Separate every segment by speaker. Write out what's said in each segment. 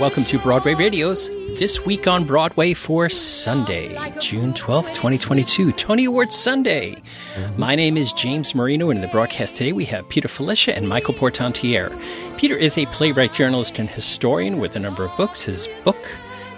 Speaker 1: welcome to Broadway Radio's This Week on Broadway for Sunday, June 12th, 2022, Tony Awards Sunday. My name is James Marino, and in the broadcast today we have Peter Filichia and Michael Portantiere. Peter is a playwright, journalist, and historian with a number of books. His book,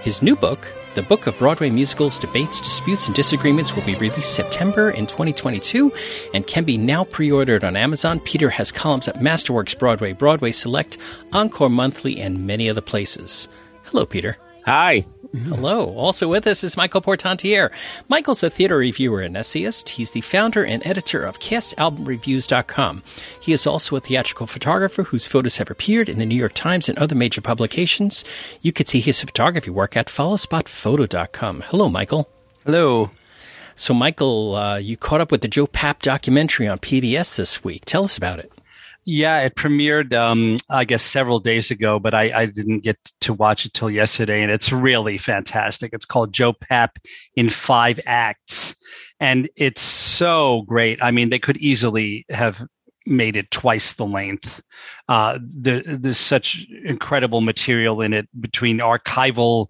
Speaker 1: his new book, the Book of Broadway Musicals, Debates, Disputes, and Disagreements will be released September in 2022 and can be now pre-ordered on Amazon. Peter has columns at Masterworks Broadway, Broadway Select, Encore Monthly, and many other places. Hello, Peter.
Speaker 2: Hi.
Speaker 1: Hello. Also with us is Michael Portantiere. Michael's a theater reviewer and essayist. He's the founder and editor of CastAlbumReviews.com. He is also a theatrical photographer whose photos have appeared in the New York Times and other major publications. You could see his photography work at followspotphoto.com. Hello, Michael.
Speaker 2: Hello.
Speaker 1: So, Michael, uh, you caught up with the Joe Papp documentary on PBS this week. Tell us about it.
Speaker 2: Yeah, it premiered, um, I guess, several days ago, but I, I, didn't get to watch it till yesterday, and it's really fantastic. It's called Joe Papp in Five Acts, and it's so great. I mean, they could easily have made it twice the length. Uh, there, there's such incredible material in it between archival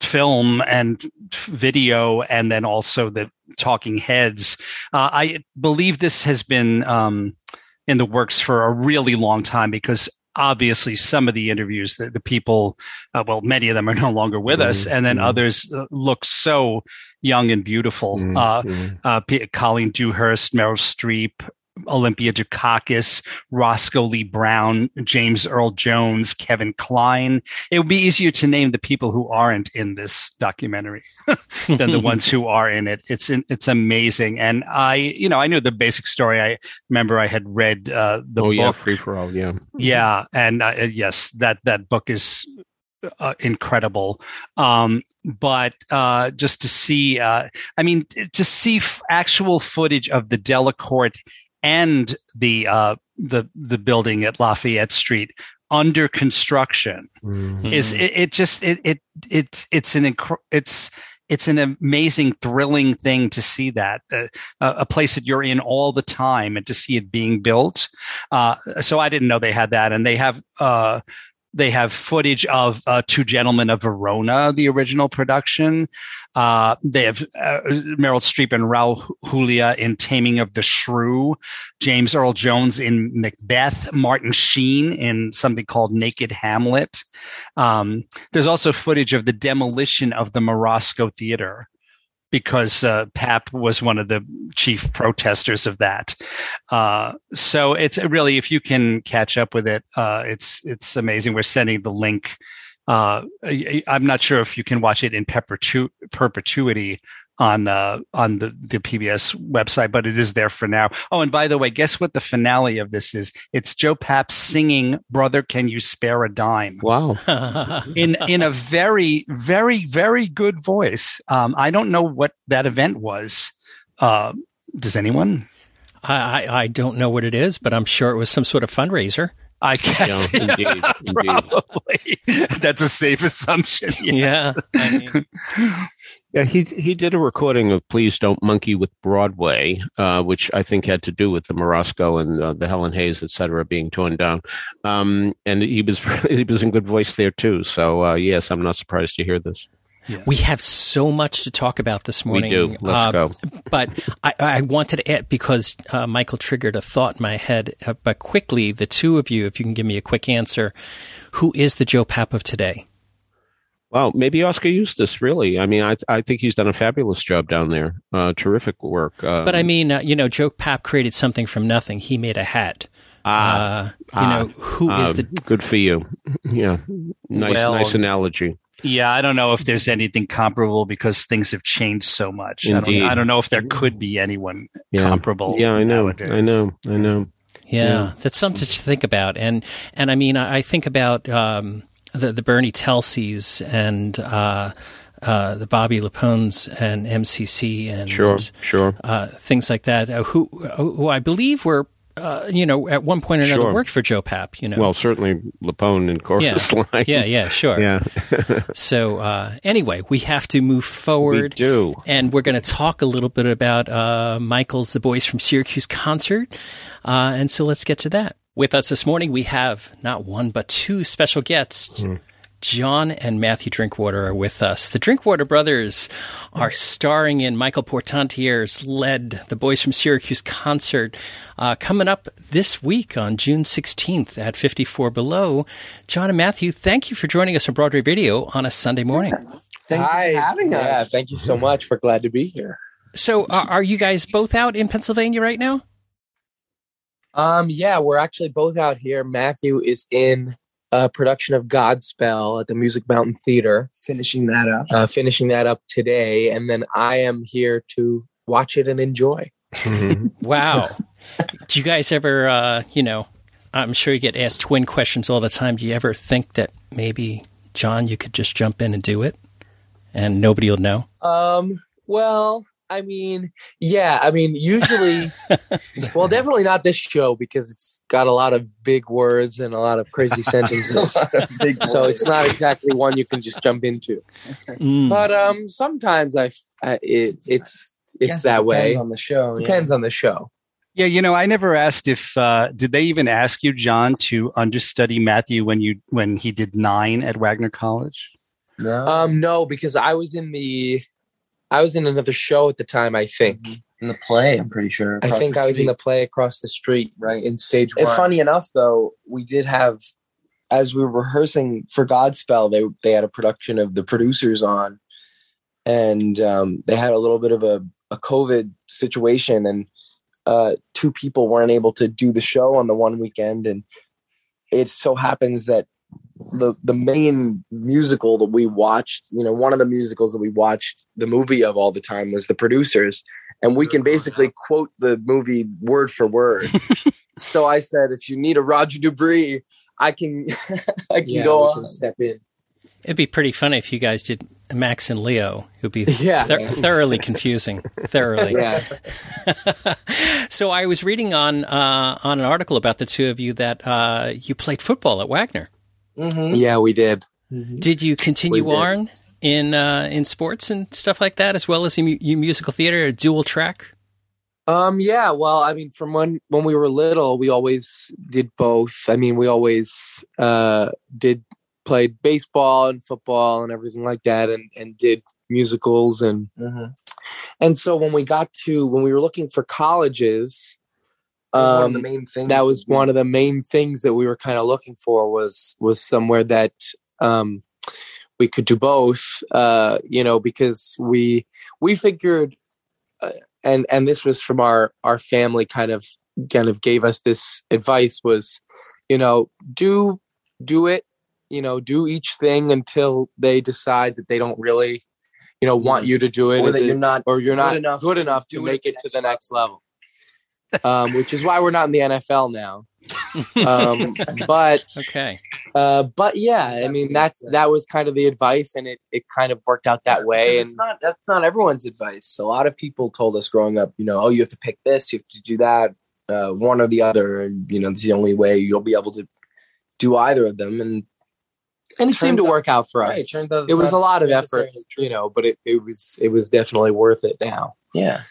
Speaker 2: film and video and then also the talking heads. Uh, I believe this has been um, in the works for a really long time because obviously some of the interviews that the people uh, well many of them are no longer with mm-hmm. us and then mm-hmm. others uh, look so young and beautiful mm-hmm. uh, uh P- colleen dewhurst meryl streep Olympia Dukakis, Roscoe Lee Browne, James Earl Jones, Kevin Kline. It would be easier to name the people who aren't in this documentary than the ones who are in it. It's it's amazing, and I, you know, I knew the basic story. I remember I had read uh, the
Speaker 3: oh
Speaker 2: book.
Speaker 3: yeah, Free for All, yeah,
Speaker 2: yeah, and uh, yes, that that book is uh, incredible. Um, but uh, just to see, uh, I mean, to see f- actual footage of the Delacorte and the uh, the the building at Lafayette Street under construction mm-hmm. is it, it, just it it it's it's an inc- it's it's an amazing thrilling thing to see that uh, a place that you're in all the time and to see it being built uh, so i didn't know they had that and they have uh, they have footage of uh, Two Gentlemen of Verona, the original production. Uh, they have uh, Meryl Streep and Raul Julia in Taming of the Shrew, James Earl Jones in Macbeth, Martin Sheen in something called Naked Hamlet. Um, there's also footage of the demolition of the Morosco Theater because uh, Papp was one of the chief protesters of that. Uh, so it's really, if you can catch up with it, uh, it's it's amazing. We're sending the link. Uh, I'm not sure if you can watch it in perpetu- perpetuity on uh, on the, the PBS website, but it is there for now. Oh, and by the way, guess what the finale of this is? It's Joe Papp singing "Brother, Can You Spare a Dime?"
Speaker 3: Wow,
Speaker 2: in in a very very very good voice. Um, I don't know what that event was. Uh, does anyone?
Speaker 1: I, I don't know what it is, but I'm sure it was some sort of fundraiser.
Speaker 2: I guess.
Speaker 3: Yeah, indeed,
Speaker 2: Probably. That's a safe assumption.
Speaker 1: Yes. Yeah. I mean.
Speaker 3: Yeah, he he did a recording of "Please Don't Monkey with Broadway," uh, which I think had to do with the Morosco and uh, the Helen Hayes, et cetera, being torn down. Um, and he was he was in good voice there too. So uh, yes, I'm not surprised to hear this.
Speaker 1: Yes. We have so much to talk about this morning.
Speaker 3: We do. Let's uh, go.
Speaker 1: But I, I, wanted to add because uh, Michael triggered a thought in my head. Uh, but quickly, the two of you, if you can give me a quick answer, who is the Joe Papp of today?
Speaker 3: Well, maybe Oskar Eustis. Really, I mean, I I think he's done a fabulous job down there. Uh, terrific work.
Speaker 1: Um, but I mean, uh, you know, Joe Papp created something from nothing. He made a hat. Ah, uh, you ah, know, who is the
Speaker 3: good for you? Yeah, nice, well, nice analogy.
Speaker 2: Yeah, I don't know if there's anything comparable because things have changed so much. I
Speaker 3: Indeed.
Speaker 2: don't, I don't know if there could be anyone
Speaker 3: Yeah.
Speaker 2: comparable.
Speaker 3: Yeah, I know.
Speaker 2: nowadays.
Speaker 3: I know. I know.
Speaker 1: Yeah,
Speaker 3: Yeah.
Speaker 1: that's something to think about. And and I mean, I, I think about um, the the Bernie Telseys and uh, uh, the Bobby LuPones and MCC and
Speaker 3: Sure. Sure.
Speaker 1: uh, things like that. Uh, who who I believe were. Uh, you know, at one point or another,
Speaker 3: Sure.
Speaker 1: worked for Joe Papp. You know,
Speaker 3: Well, certainly LuPone and Chorus Line.
Speaker 1: yeah, yeah, sure.
Speaker 3: Yeah.
Speaker 1: So uh, anyway, we have to move forward.
Speaker 3: we do.
Speaker 1: And we're going to talk a little bit about uh, Michael's The Boys from Syracuse concert. Uh, and so let's get to that. With us this morning, we have not one, but two special guests. John and Matthew Drinkwater are with us. The Drinkwater brothers are starring in Michael Portantiere's led The Boys from Syracuse concert uh, coming up this week on June 16th at 54 Below. John and Matthew, thank you for joining us on Broadway Radio on a Sunday morning.
Speaker 4: Thank
Speaker 5: Hi.
Speaker 4: you for having us.
Speaker 5: Yeah, thank you so much. We're glad to be here.
Speaker 1: So, are, are you guys both out in Pennsylvania right now?
Speaker 5: Um, yeah, we're actually both out here. Matthew is in a production of Godspell at the Music Mountain Theater,
Speaker 4: Finishing that up.
Speaker 5: uh, finishing that up today, and then I am here to watch it and enjoy.
Speaker 3: Mhm.
Speaker 1: Wow. Do you guys ever, uh, you know, I'm sure you get asked twin questions all the time. Do you ever think that maybe, John, you could just jump in and do it and nobody will know?
Speaker 5: Um, well, I mean, yeah, I mean, usually, well, definitely not this show because it's got a lot of big words and a lot of crazy sentences.
Speaker 4: Big
Speaker 5: so
Speaker 4: boy.
Speaker 5: it's not exactly one you can just jump into.
Speaker 1: Mm.
Speaker 5: But um, sometimes I, I it, it's it's
Speaker 4: Guess it
Speaker 5: that way.
Speaker 4: on the show. yeah.
Speaker 5: Depends on the show.
Speaker 2: Yeah, you know, I never asked if uh, did they even ask you, John, to understudy Matthew when you when he did nine at Wagner College?
Speaker 4: No.
Speaker 5: Um, no, because I was in the, I was in another show at the time. I think.
Speaker 4: Mhm. in the play, I'm pretty sure.
Speaker 5: I think I was in the play across the street,
Speaker 4: right.
Speaker 5: in stage one.
Speaker 4: It's funny enough, though, we did have, as we were rehearsing for Godspell, they they had a production of the producers on, and um, they had a little bit of a, a COVID situation, and uh, two people weren't able to do the show on the one weekend, and it so happens that the the main musical that we watched, you know, one of the musicals that we watched the movie of all the time was the producers, and we can basically quote the movie word for word. so I said, if you need a Roger De Bris, I can I can
Speaker 5: Yeah,
Speaker 4: go on.
Speaker 5: can step in.
Speaker 1: It'd be pretty funny if you guys did Max and Leo. It would be
Speaker 5: Yeah.
Speaker 1: thor- thoroughly confusing. Thoroughly.
Speaker 5: Yeah.
Speaker 1: so I was reading on uh, on an article about the two of you that uh, you played football at Wagner.
Speaker 4: Mhm.
Speaker 5: Yeah, we did.
Speaker 1: Did you continue
Speaker 5: did.
Speaker 1: on in uh, in sports and stuff like that, as well as in mu- you musical theater, a dual track?
Speaker 5: Um, yeah, well, I mean, from when when we were little, we always did both. I mean, we always uh, did played baseball and football and everything like that, and and did musicals and
Speaker 4: Mhm.
Speaker 5: and so when we got to when we were looking for colleges,
Speaker 4: That was one of
Speaker 5: um,
Speaker 4: the main things.
Speaker 5: that was one of the main things that we were kind of looking for was was somewhere that um we could do both uh you know because we we figured uh, and and this was from our our family kind of kind of gave us this advice was you know do do it you know do each thing until they decide that they don't really you know want you to do it
Speaker 4: or that you're not
Speaker 5: or you're
Speaker 4: good
Speaker 5: not
Speaker 4: enough
Speaker 5: good enough to
Speaker 4: it
Speaker 5: make it to the
Speaker 4: next
Speaker 5: level um, which is why we're not in the NFL now. Um, but
Speaker 1: Okay.
Speaker 5: uh, but yeah, I mean that that was kind of the advice, and it, it kind of worked out that way. And
Speaker 4: it's not that's not everyone's advice. A lot of people told us growing up, you know, oh, you have to pick this, you have to do that, uh, one or the other, and you know, it's the only way you'll be able to do either of them. And
Speaker 5: and it seemed to
Speaker 4: out-
Speaker 5: work out for us.
Speaker 4: turns out
Speaker 5: It was a lot of effort,
Speaker 4: true.
Speaker 5: you know, but it, it was it was definitely worth it now.
Speaker 4: yeah,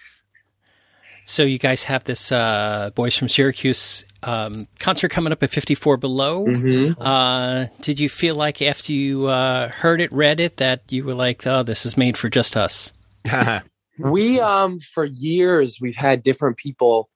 Speaker 1: So you guys have this uh, Boys from Syracuse um, concert coming up at 54 Below.
Speaker 5: Mm-hmm.
Speaker 1: Uh, did you feel like after you uh, heard it, read it, that you were like, oh, this is made for just us?
Speaker 5: We um for years we've had different people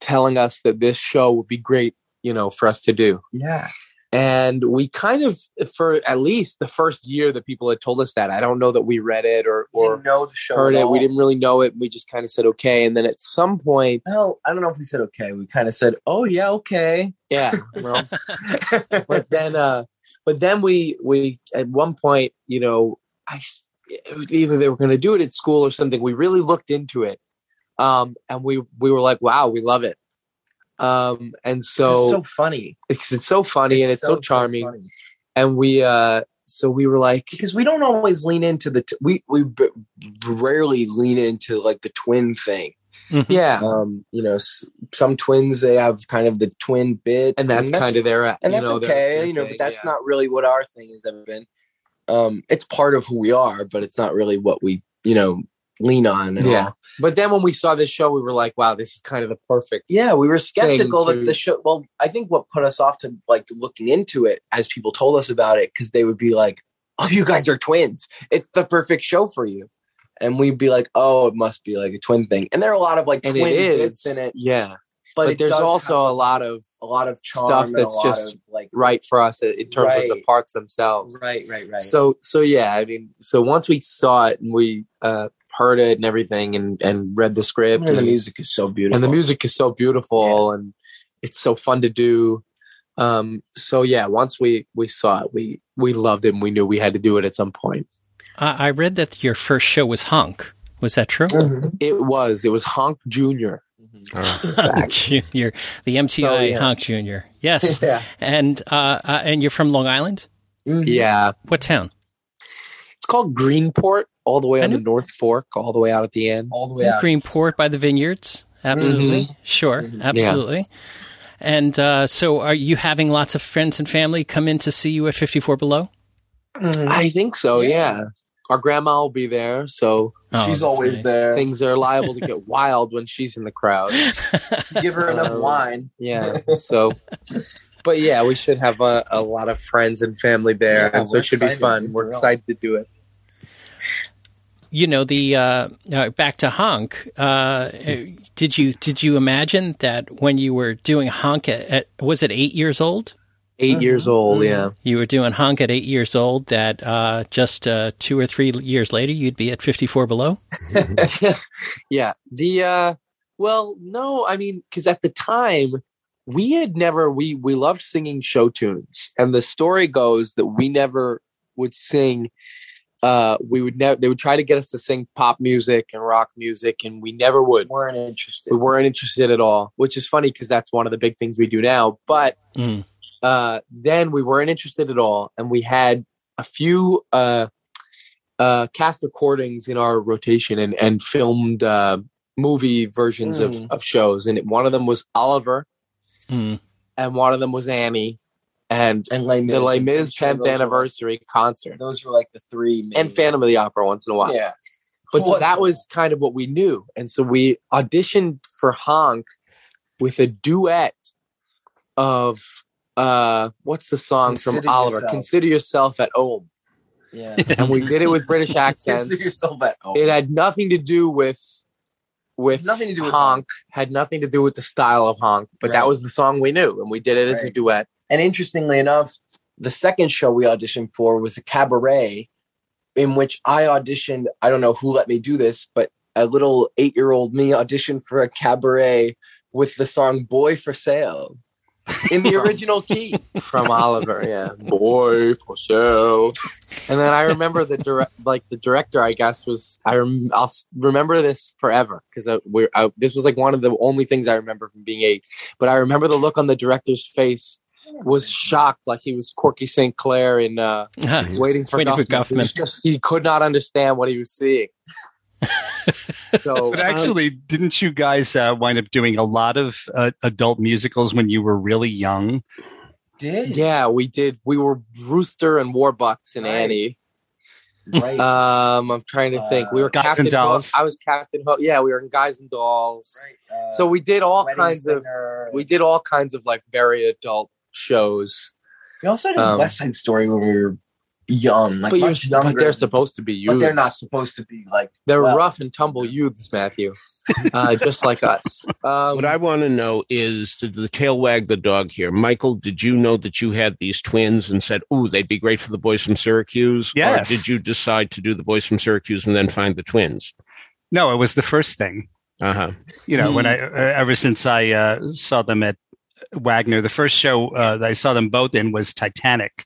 Speaker 5: telling us that this show would be great, you know, for us to do.
Speaker 4: yeah.
Speaker 5: And we kind of for at least the first year that people had told us that. I don't know that we read it or
Speaker 4: Or know the show.
Speaker 5: heard it. We didn't really know it. We just kind of said okay. And then at some point,
Speaker 4: Well, I don't know if we said okay. We kind of said, "Oh yeah, okay."
Speaker 5: yeah, well, but then uh but then we we at one point, you know, I either they were going to do it at school or something. We really looked into it, um, and we we were like, wow, we love it. Um, and so
Speaker 4: it's so funny.
Speaker 5: because it's so funny and it's so, charming,
Speaker 4: funny.
Speaker 5: and we uh, so we were like,
Speaker 4: because we don't always lean into the t- we we b- rarely lean into like the twin thing.
Speaker 5: yeah,
Speaker 4: Um, you know, s- some twins they have kind of the twin bit,
Speaker 5: and that's, kind of their
Speaker 4: and
Speaker 5: you
Speaker 4: that's
Speaker 5: know,
Speaker 4: okay,
Speaker 5: their
Speaker 4: you know, but that's
Speaker 5: yeah.
Speaker 4: not really what our thing has ever been. Um, it's part of who we are, but it's not really what we, you know, lean on. At
Speaker 5: Yeah.
Speaker 4: all.
Speaker 5: But then when we saw this show, we were like, wow, this is kind of the perfect.
Speaker 4: yeah, we were skeptical
Speaker 5: to-
Speaker 4: that the show. Well, I think what put us off to like looking into it as people told us about it because they would be like, "Oh, you guys are twins. It's the perfect show for you," and we'd be like, "Oh, it must be like a twin thing." And there are a lot of like
Speaker 5: And
Speaker 4: twin bits in it,
Speaker 5: Yeah,
Speaker 4: but,
Speaker 5: but, there's also a lot of
Speaker 4: a lot of charm
Speaker 5: stuff that's just
Speaker 4: of, like
Speaker 5: right for us in terms of the
Speaker 4: Right.
Speaker 5: parts themselves.
Speaker 4: right, right, right.
Speaker 5: So so yeah, I mean, so once we saw it and we uh, heard it and everything and and read the script
Speaker 4: and the music is so beautiful.
Speaker 5: and the music is so beautiful and it's so fun to do. Um, so yeah, once we we saw it, we we loved it and we knew we had to do it at some point.
Speaker 1: I I read that your first show was Honk. Was that true?
Speaker 4: Mhm.
Speaker 5: It was it was Honk Junior.
Speaker 3: Uh,
Speaker 1: Honk Junior, the MTI
Speaker 5: Oh, yeah.
Speaker 1: Honk Junior. Yes,
Speaker 4: yeah.
Speaker 1: and uh, uh, and you're from Long Island.
Speaker 4: Mhm.
Speaker 5: Yeah,
Speaker 1: What town?
Speaker 5: it's called Greenport, all the way
Speaker 1: I
Speaker 5: on the North Fork, all the way out at the end.
Speaker 4: all the way out.
Speaker 1: Greenport by the vineyards. Absolutely, sure,
Speaker 4: Mhm.
Speaker 1: absolutely. And uh, so, are you having lots of friends and family come in to see you at 54 Below?
Speaker 4: Mhm.
Speaker 5: I think so.
Speaker 4: Yeah.
Speaker 5: Yeah. Our grandma will be there, so
Speaker 1: Oh,
Speaker 4: She's always
Speaker 1: nice.
Speaker 4: there.
Speaker 5: things are liable to get wild when she's in the crowd.
Speaker 4: Give her enough
Speaker 5: Um,
Speaker 4: wine.
Speaker 5: Yeah. So, but yeah, we should have a, a lot of friends and family there,
Speaker 4: Yeah,
Speaker 5: and so it should be
Speaker 4: excited,
Speaker 5: fun.
Speaker 4: for
Speaker 5: We're excited to do it.
Speaker 1: You know the uh, uh, back to honk uh, did you did you imagine that when you were doing honk at, at was it eight years old
Speaker 5: 8
Speaker 4: Mhm.
Speaker 5: years old.
Speaker 4: Mhm.
Speaker 5: Yeah.
Speaker 1: you were doing honk at eight years old that uh, just uh, two or three years later you'd be at 54 below
Speaker 5: yeah. The uh well, no, I mean, because at the time we had never we we loved singing show tunes, and the story goes that we never would sing. Uh, we would never. They would try to get us to sing pop music and rock music, and we never would.
Speaker 4: weren't interested.
Speaker 5: We weren't interested at all, which is funny because that's one of the big things we do now. But
Speaker 1: Mm.
Speaker 5: uh, then we weren't interested at all, and we had a few uh, uh, cast recordings in our rotation and and filmed uh, movie versions of,
Speaker 4: Mm.
Speaker 5: of shows, and one of them was Oliver,
Speaker 1: Mm.
Speaker 5: and one of them was Annie, and
Speaker 4: and Les Mis.
Speaker 5: the Les Mis
Speaker 4: sure
Speaker 5: 10th
Speaker 4: those were-
Speaker 5: anniversary concert,
Speaker 4: Those were like the three. Main,
Speaker 5: and Phantom of the Opera once in a while.
Speaker 4: Yeah.
Speaker 5: But so that was kind of what we knew. And so we auditioned for Honk with a duet of uh what's the song
Speaker 4: Consider
Speaker 5: from Oliver?
Speaker 4: Yourself.
Speaker 5: Consider yourself at home.
Speaker 4: Yeah.
Speaker 5: And we did it with British accents.
Speaker 4: Consider yourself at home.
Speaker 5: It had nothing to do with with
Speaker 4: Nothing to do with
Speaker 5: honk, had nothing to do with the style of honk, but that was the song we knew, and we did it as a duet.
Speaker 4: And interestingly enough, the second show we auditioned for was a cabaret in which I auditioned. I don't know who let me do this, but a little eight year old me auditioned for a cabaret with the song Boy for Sale in the original key.
Speaker 5: from Oliver. Yeah, boy for sale. And then I remember the direct, like the director. I guess was I. Rem- I'll s- remember this forever because I, we're. I, this was like one of the only things I remember from being eight. But I remember the look on the director's face was shocked, like he was Corky St. Clair in uh, Waiting for
Speaker 1: Waiting for
Speaker 5: Guffman. He, just, he could not understand what he was seeing. so
Speaker 2: But actually, didn't you guys uh, wind up doing a lot of uh, adult musicals when you were really young?
Speaker 4: Did
Speaker 5: yeah, we did. We were Rooster and Warbucks and
Speaker 4: Right.
Speaker 5: Annie.
Speaker 4: right.
Speaker 5: Um, I'm trying to think. We were
Speaker 2: Guys
Speaker 5: Captain
Speaker 2: and Dolls.
Speaker 5: Ho- I was Captain Ho- Yeah, we were in Guys and Dolls.
Speaker 4: right. Uh,
Speaker 5: So we did all
Speaker 4: Wedding
Speaker 5: kinds of we did all kinds of like very adult shows.
Speaker 4: We also did
Speaker 5: um,
Speaker 4: West Side Story when we were young, like
Speaker 5: but, you're,
Speaker 4: much younger.
Speaker 5: but they're supposed to be youths.
Speaker 4: but they're not supposed to be like
Speaker 5: They're
Speaker 4: well,
Speaker 5: rough and tumble youths, Matthew. uh, just like us. Um,
Speaker 3: What I want to know is did the tail wag the dog here? Michael, did you know that you had these twins and said, "Ooh, they'd be great for the boys from Syracuse"?
Speaker 2: Yes.
Speaker 3: Or did you decide to do the boys from Syracuse and then find the twins?
Speaker 2: No, it was the first thing.
Speaker 3: Uh huh.
Speaker 2: You know,
Speaker 1: Hmm.
Speaker 2: when I uh, ever since I uh, saw them at Wagner, the first show uh, that I saw them both in was Titanic.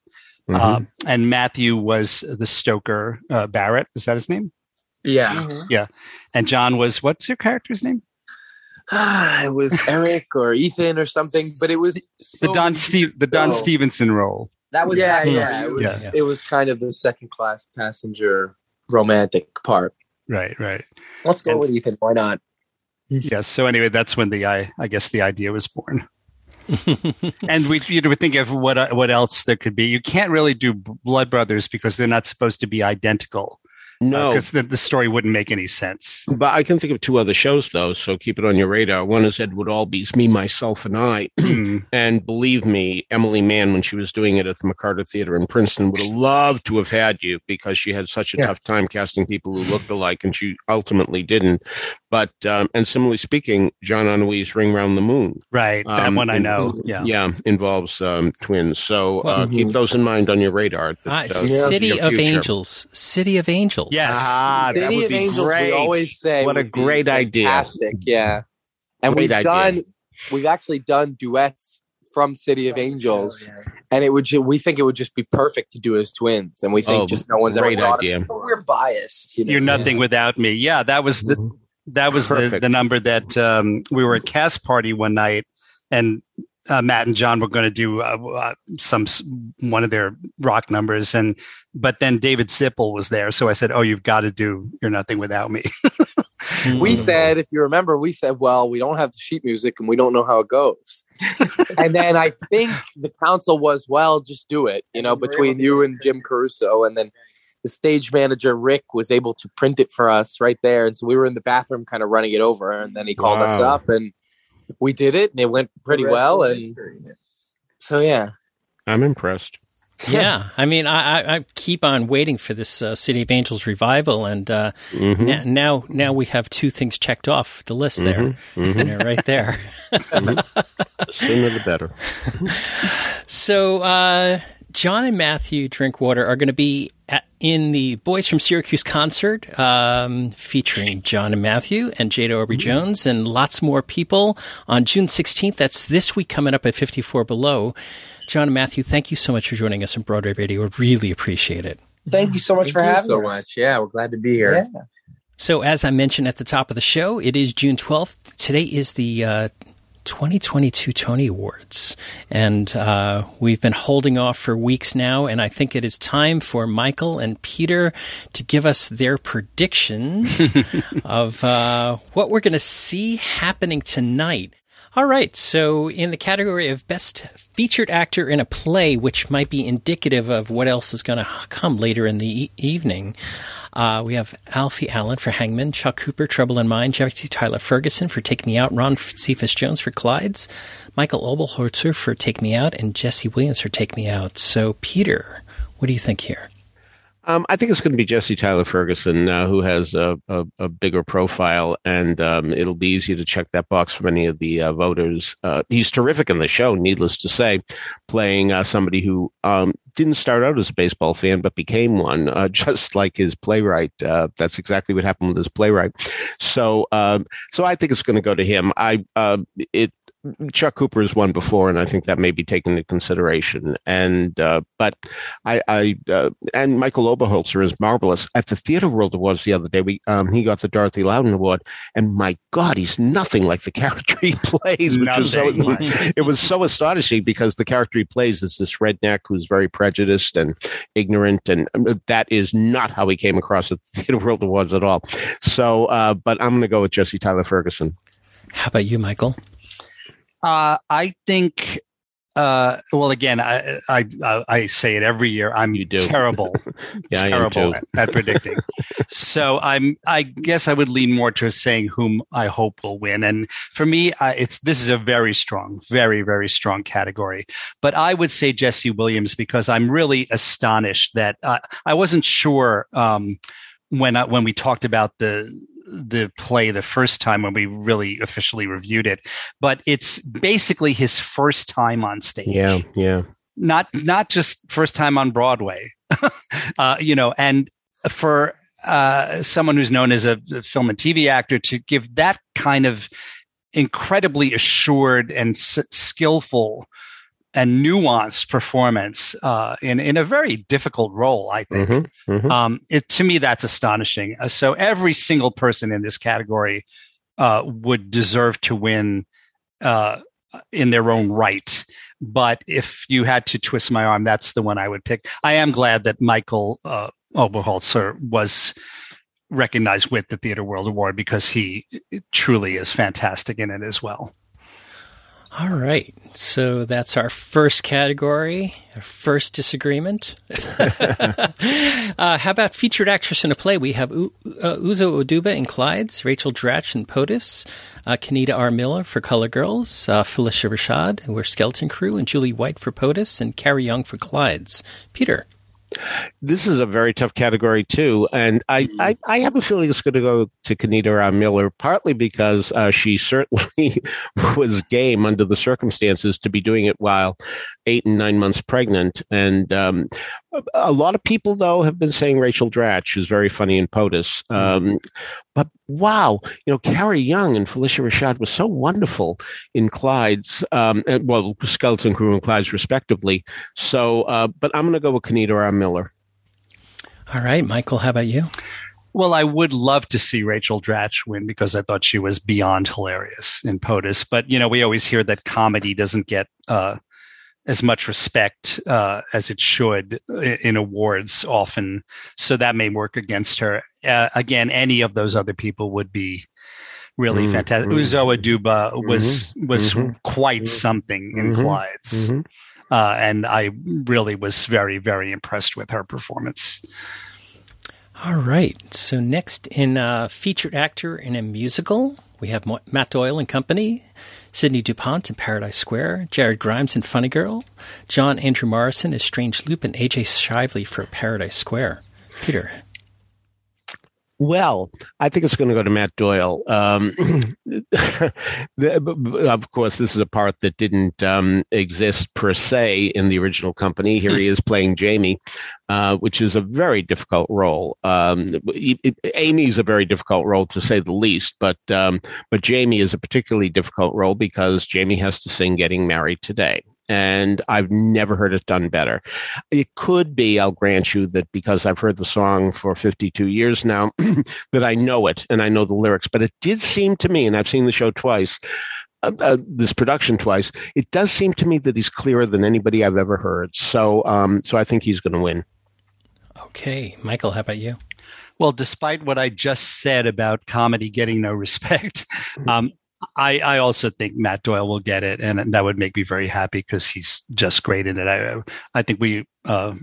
Speaker 3: Mhm.
Speaker 2: Um, and Matthew was the Stoker uh, Barrett. Is that his name?
Speaker 5: Yeah. Yeah.
Speaker 2: And John was what's your character's name?
Speaker 5: Ah, it was Eric or Ethan or something, but it was
Speaker 2: The Don Steve the Don
Speaker 5: ago.
Speaker 2: Stevenson role.
Speaker 6: That was
Speaker 5: yeah,
Speaker 6: back when
Speaker 5: yeah. It was
Speaker 2: Yeah.
Speaker 5: it was kind of the second class passenger romantic part.
Speaker 2: Right, right.
Speaker 4: Let's go
Speaker 2: And-
Speaker 4: with Ethan. Why not?
Speaker 2: Yes. So anyway, that's when the I I guess the idea was born. and we you know, we think of what uh, what else there could be. You can't really do Blood Brothers because they're not supposed to be identical.
Speaker 3: No,
Speaker 2: because the, the story wouldn't make any sense.
Speaker 3: but I can think of two other shows though, so keep it on your radar. One is Edward Albee's Me, Myself, and I. And believe me, Emily Mann, when she was doing it at the McCarter Theater in Princeton, would have loved to have had you because she had such a
Speaker 4: Yeah.
Speaker 3: tough time casting people who looked alike, and she ultimately didn't. But um, and similarly speaking, Jean Anouilh's Ring Round the Moon,
Speaker 2: right, that
Speaker 3: Um,
Speaker 2: one I know. Yeah.
Speaker 3: yeah, involves um, twins. So uh,
Speaker 4: Well,
Speaker 3: keep those in mind on your radar. that,
Speaker 1: Uh,
Speaker 3: uh,
Speaker 1: City of
Speaker 3: future.
Speaker 1: Angels. City of Angels.
Speaker 2: Yes.
Speaker 3: Ah, that
Speaker 5: City
Speaker 3: would
Speaker 5: of
Speaker 3: be
Speaker 5: Angels,
Speaker 3: great.
Speaker 5: we always say
Speaker 3: What a great idea.
Speaker 5: fantastic, Yeah, and
Speaker 3: Great
Speaker 5: we've
Speaker 3: idea.
Speaker 5: done we've actually done duets from City of Angels, and it would ju- we think it would just be perfect to do as twins, and we think
Speaker 3: Oh,
Speaker 5: just no one's ever
Speaker 3: great
Speaker 5: thought of
Speaker 3: idea.
Speaker 4: But we're biased. You know?
Speaker 2: You're nothing without me. Yeah, that was the that was the, the number that um, we were at cast party one night, and uh, Matt and John were going to do uh, uh, some one of their rock numbers, and but then David Zippel was there, so I said, "Oh, you've got to do You're Nothing Without Me."
Speaker 5: We
Speaker 1: Mm.
Speaker 5: said, if you remember, we said, well, we don't have the sheet music and we don't know how it goes. and then I think the council was, well, just do it, you know,
Speaker 4: And we were
Speaker 5: between you and Jim Caruso. And then the stage manager, Rick, was able to print it for us right there. And so we were in the bathroom kind of running it over. And then he called us up and we did it and it went pretty well. And
Speaker 4: history.
Speaker 5: so, yeah.
Speaker 3: I'm impressed.
Speaker 1: yeah, I mean, I, I, I keep on waiting for this uh, City of Angels revival, and uh,
Speaker 3: Mhm.
Speaker 1: na- now now we have two things checked off the list there,
Speaker 3: Mhm.
Speaker 1: and they're right there.
Speaker 3: the Sooner the better.
Speaker 1: So, uh, John and Matthew Drinkwater are going to be at, in the Boys from Syracuse concert um, featuring John and Matthew and Jada Aubrey Jones and lots more people on June 16th. That's this week coming up at 54 Below. John and Matthew, thank you so much for joining us on Broadway Radio. We really appreciate it.
Speaker 4: Thank you so much
Speaker 5: Thank
Speaker 4: for
Speaker 5: you
Speaker 4: having
Speaker 5: so
Speaker 4: us.
Speaker 5: much. Yeah, we're glad to be here.
Speaker 4: Yeah.
Speaker 1: So, as I mentioned at the top of the show, it is June 12th. Today is the uh, 2022 Tony Awards. And uh, we've been holding off for weeks now. And I think it is time for Michael and Peter to give us their predictions of uh, what we're going to see happening tonight. All right. So, in the category of Best Featured Actor in a Play, which might be indicative of what else is going to come later in the e- evening, uh, we have Alfie Allen for Hangman, Chuck Cooper, Trouble in Mind, Jesse Tyler Ferguson for Take Me Out, Ron Cephas Jones for Clydes, Michael Oberholzer for Take Me Out, and Jesse Williams for Take Me Out. So, Peter, what do you think here?
Speaker 3: Um, I think it's going to be Jesse Tyler Ferguson, uh, who has a, a, a bigger profile, and um, it'll be easy to check that box for many of the uh, voters. Uh, he's terrific in the show, needless to say, playing uh, somebody who um, didn't start out as a baseball fan but became one, uh, just like his playwright. Uh, that's exactly what happened with his playwright. So, um, so I think it's going to go to him. I uh, it Chuck Cooper has won before, and I think that may be taken into consideration. And uh, but I, I uh, and Michael Oberholzer is marvelous at the Theater World Awards the other day. We um, he got the Dorothy Loudon Award, and my God, he's nothing like the character he plays, which was so it was so astonishing because the character he plays is this redneck who's very prejudiced and ignorant, and um, that is not how he came across at the Theater World Awards at all. So, uh, but I'm going to go with Jesse Tyler Ferguson.
Speaker 1: How about you, Michael?
Speaker 2: Uh, I think. Uh, well, again, I, I I I say it every year. I'm
Speaker 3: You do.
Speaker 2: terrible,
Speaker 3: Yeah,
Speaker 2: terrible at, at predicting. so I'm. I guess I would lean more to saying whom I hope will win. And for me, uh, it's this is a very strong, very very strong category. But I would say Jesse Williams because I'm really astonished that uh, I wasn't sure um, when I, when we talked about the the play the first time when we really officially reviewed it but it's basically his first time on stage
Speaker 3: Yeah, yeah.
Speaker 2: not not just first time on broadway uh, you know and for uh, someone who's known as a, film and tv actor to give that kind of incredibly assured and s- skillful and nuanced performance uh, in in a very difficult role. I think. Mm-hmm, mm-hmm. Um, it to me that's astonishing. Uh, so every single person in this category uh, would deserve to win uh, in their own right. But if you had to twist my arm, that's the one I would pick. I am glad that Michael uh, Oberholzer was recognized with the Theater World Award because he truly is fantastic in it as well.
Speaker 1: All right. So that's our first category, our first disagreement. uh, how about featured actress in a play? We have U- uh, Uzo Aduba in Clydes, Rachel Dratch in POTUS, uh, Kenita R. Miller for Color Girls, uh, Phylicia Rashad, who are Skeleton Crew, and Julie White for POTUS, and Kara Young for Clydes. Peter.
Speaker 3: This is a very tough category too, and I, mm-hmm. I, I have a feeling it's going to go to Kenita Miller, partly because uh, she certainly was game under the circumstances to be doing it while eight and nine months pregnant, and um, a lot of people though have been saying Rachel Dratch, who's very funny in POTUS, mm-hmm. um, but wow, you know, Kara Young and Phylicia Rashad was so wonderful in Clyde's, um, well, Skeleton Crew and Clyde's respectively. So, uh, but I'm going to go with Kenita R. Miller.
Speaker 1: All right, Michael, how about you?
Speaker 2: Well, I would love to see Rachel Dratch win because I thought she was beyond hilarious in POTUS. But you know, we always hear that comedy doesn't get uh, as much respect uh, as it should in awards often. So that may work against her. Uh, again, any of those other people would be really mm-hmm. fantastic. Uzo Aduba was mm-hmm. was mm-hmm. quite something in mm-hmm. Clydes. Mm-hmm. Uh, and I really was very, very impressed with her performance.
Speaker 1: All right. So next in uh, featured actor in a musical, we have Matt Doyle and Company, Sidney DuPont in Paradise Square, Jared Grimes in Funny Girl, John Andrew Morrison as Strange Loop, and AJ Shively for Paradise Square. Peter.
Speaker 3: Well, I think it's going to go to Matt Doyle. Um, the, of course, this is a part that didn't um, exist per se in the original company. Here he is playing Jamie, uh, which is a very difficult role. Um, it, Amy's a very difficult role to say the least, but um, but Jamie is a particularly difficult role because Jamie has to sing "Getting Married Today." And I've never heard it done better. It could be, I'll grant you, that because I've heard the song for 52 years now, that I know it and I know the lyrics. But it did seem to me, and I've seen the show twice, uh, uh, this production twice. It does seem to me that he's clearer than anybody I've ever heard. So, um, so I think he's going to win.
Speaker 1: Okay, Michael, how about you?
Speaker 2: Well, despite what I just said about comedy getting no respect, um, I, I also think Matt Doyle will get it, and that would make me very happy because he's just great in it. I I think we, uh,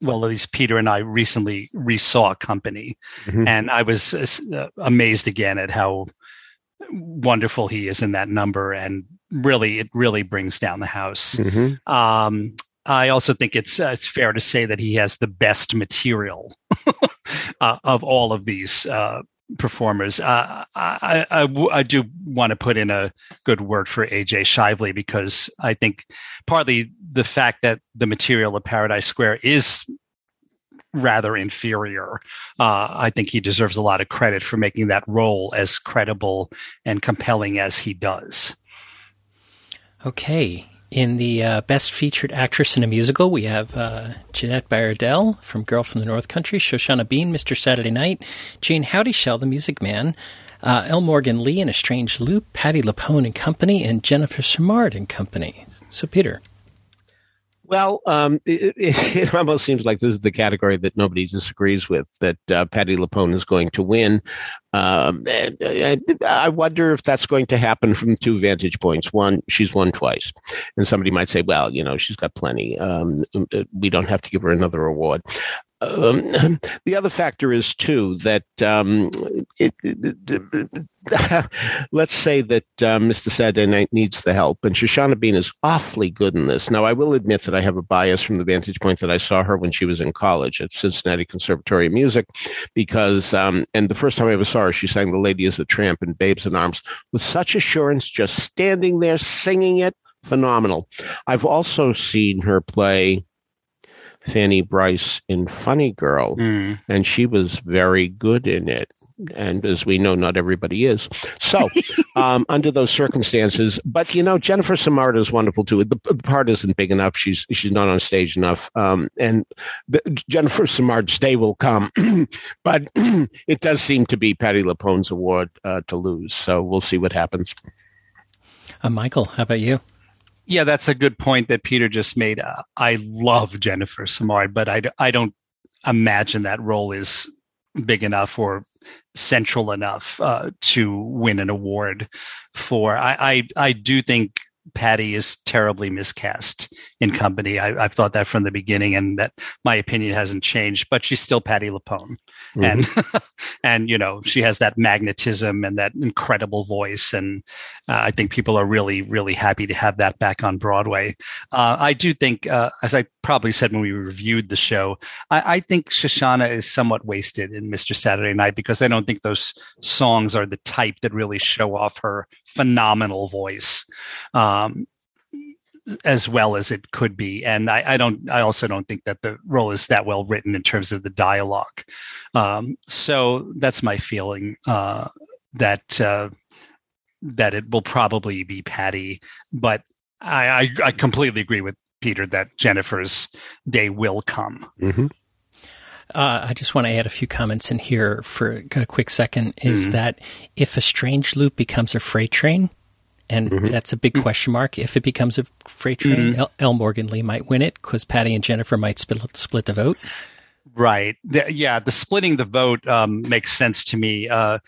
Speaker 2: well, at least Peter and I recently resaw a Company, mm-hmm. and I was uh, amazed again at how wonderful he is in that number, and really, it really brings down the house. Mm-hmm. Um, I also think it's uh, it's fair to say that he has the best material uh, of all of these uh, performers. Uh, I, I, I, do want to put in a good word for AJ Shively because I think partly the fact that the material of Paradise Square is rather inferior. Uh, I think he deserves a lot of credit for making that role as credible and compelling as he does.
Speaker 1: Okay. In the uh, Best Featured Actress in a Musical, we have uh, Jeanette Bayardelle from Girl from the North Country, Shoshana Bean, Mr. Saturday Night, Jayne Houdyshell, The Music Man, uh, L. Morgan Lee in A Strange Loop, Patti LuPone and Company, and Jennifer Simard and Company. So, Peter.
Speaker 3: Well, um, it, it, almost seems like this is the category that nobody disagrees with that uh, Patti LuPone is going to win. Um, and, and I wonder if that's going to happen from two vantage points. One, she's won twice, and somebody might say, "Well, you know, she's got plenty. Um, we don't have to give her another award." Um, the other factor is too that um, it, it, it, let's say that uh, Mr. Saturday Night needs the help, and Shoshana Bean is awfully good in this. Now, I will admit that I have a bias from the vantage point that I saw her when she was in college at Cincinnati Conservatory of Music, because um, and the first time I ever saw her, she sang "The Lady Is a Tramp" and "Babes in Arms" with such assurance, just standing there singing it, phenomenal. I've also seen her play Fanny Brice in Funny Girl, mm. and she was very good in it. and as we know, not everybody is. So, um, under those circumstances, but you know, Jennifer Simard is wonderful too. The, the, part isn't big enough; she's she's not on stage enough, um, and the, Jennifer Simard's day will come. but it does seem to be Patti LuPone's award uh, to lose. So we'll see what happens.
Speaker 1: Uh, Michael, how about you?
Speaker 2: Yeah, that's a good point that Peter just made. Uh, I love Jennifer Simard, but I, I don't imagine that role is big enough or central enough uh, to win an award for. I, I, I do think Patti is terribly miscast in company. I, have thought that from the beginning, and that my opinion hasn't changed. But she's still Patti LuPone, mm-hmm. and and you know she has that magnetism and that incredible voice, and uh, I think people are really really happy to have that back on Broadway. Uh, I do think, uh, as I probably said when we reviewed the show, I, I think Shoshana is somewhat wasted in Mr. Saturday Night because I don't think those songs are the type that really show off her phenomenal voice. Um, as well as it could be. And I, I, don't. I also don't think that the role is that well written in terms of the dialogue. Um, so that's my feeling uh, that uh, that it will probably be Patti. But I, I, I, completely agree with Peter that Jennifer's day will come.
Speaker 3: Mm-hmm.
Speaker 1: Uh, I just want to add a few comments in here for a quick second. Is mm-hmm. that if a strange loop becomes a freight train, and mm-hmm. that's a big question mark. If it becomes a freight train, mm-hmm. El-, El Morgan Lee might win it because Patti and Jennifer might split, split the vote.
Speaker 2: Right. The, yeah, the splitting the vote um, makes sense to me. Uh,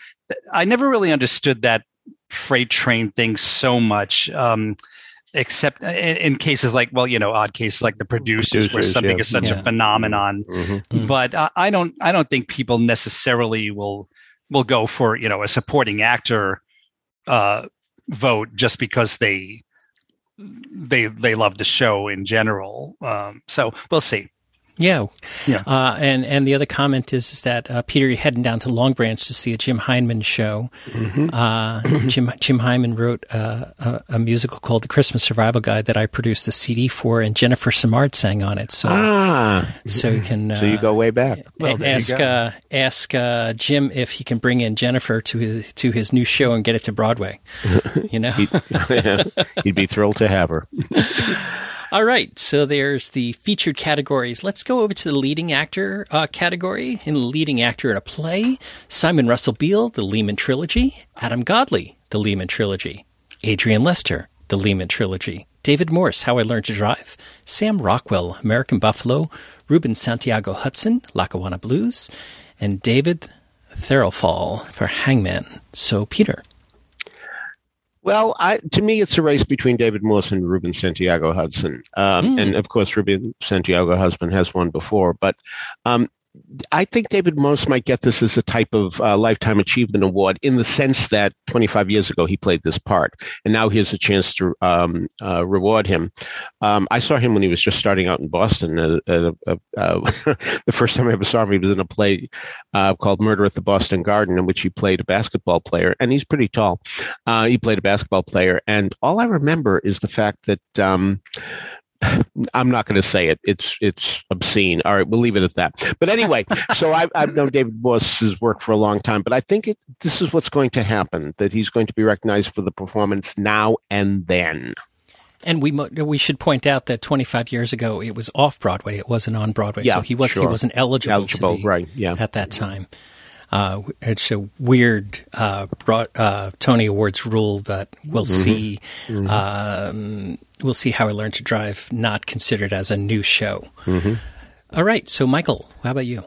Speaker 2: I never really understood that freight train thing so much. Um, except in, in, cases like well you know odd cases like the producers, producers where something yeah. is such yeah. a phenomenon mm-hmm. mm-hmm. but uh, i don't i don't think people necessarily will will go for you know a supporting actor uh, vote just because they they they love the show in general um, so we'll see
Speaker 1: yeah, yeah. Uh, and and the other comment is, is that uh, Peter, you're heading down to Long Branch to see a Jim Hindman show. Mm-hmm. Uh, Jim Jim Hindman wrote uh, a, a, musical called The Christmas Survival Guide that I produced the CD for, and Jennifer Simard sang on it. So
Speaker 3: ah,
Speaker 1: so you can
Speaker 3: so you go way back.
Speaker 1: Well, ask uh, ask uh, Jim if he can bring in Jennifer to his to his new show and get it to Broadway. You know,
Speaker 3: he'd, he'd be thrilled to have her.
Speaker 1: All right, so there's the featured categories. Let's go over to the leading actor uh, category. In the leading actor in a play, Simon Russell Beale, The Lehman Trilogy, Adam Godley, The Lehman Trilogy, Adrian Lester, The Lehman Trilogy, David Morse, How I Learned to Drive, Sam Rockwell, American Buffalo, Ruben Santiago Hudson, Lackawanna Blues, and David Threlfall for Hangman. So, Peter.
Speaker 3: Well, I, to me, it's a race between David Morse and Ruben Santiago Hudson, um, mm. and of course, Ruben Santiago Hudson has won before. But um, I think David Morse might get this as a type of uh, lifetime achievement award in the sense that 25 years ago he played this part, and now he has a chance to um, uh, reward him. Um, I saw him when he was just starting out in Boston. Uh, uh, uh, uh the first time I ever saw him, he was in a play called Murder at the Boston Garden, in which he played a basketball player, and he's pretty tall. he played a basketball player, and all I remember is the fact that. Um, I'm not going to say it. It's it's obscene. All right, we'll leave it at that. But anyway, so I've, I've known David Morse's work for a long time, but I think it, this is what's going to happen: that he's going to be recognized for the performance now and then.
Speaker 1: And we we should point out that 25 years ago it was off Broadway; it wasn't on Broadway,
Speaker 3: yeah,
Speaker 1: so he was
Speaker 3: sure.
Speaker 1: he wasn't eligible,
Speaker 3: eligible
Speaker 1: be,
Speaker 3: right? Yeah,
Speaker 1: at that time. Uh, it's a weird uh, broad, uh, Tony Awards rule, but we'll mm-hmm. see. Mm-hmm. Um, we'll see how I learned to drive. Not considered as a new show.
Speaker 3: Mm-hmm.
Speaker 1: All right. So, Michael, how about you?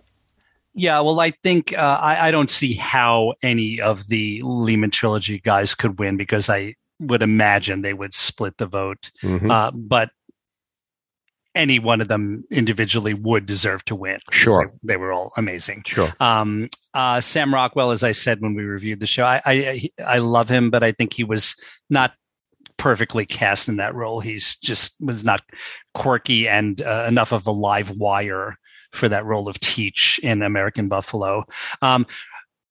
Speaker 2: Yeah, well, I think uh, I, I, don't see how any of the Lehman trilogy guys could win because I would imagine they would split the vote.
Speaker 3: Mm-hmm.
Speaker 2: Uh, but any one of them individually would deserve to win.
Speaker 3: Sure,
Speaker 2: they, they, were all amazing.
Speaker 3: Sure.
Speaker 2: Um, uh, Sam Rockwell, as I said when we reviewed the show, I, I I love him, but I think he was not perfectly cast in that role. He's just was not quirky and uh, enough of a live wire for that role of Teach in American Buffalo. Um,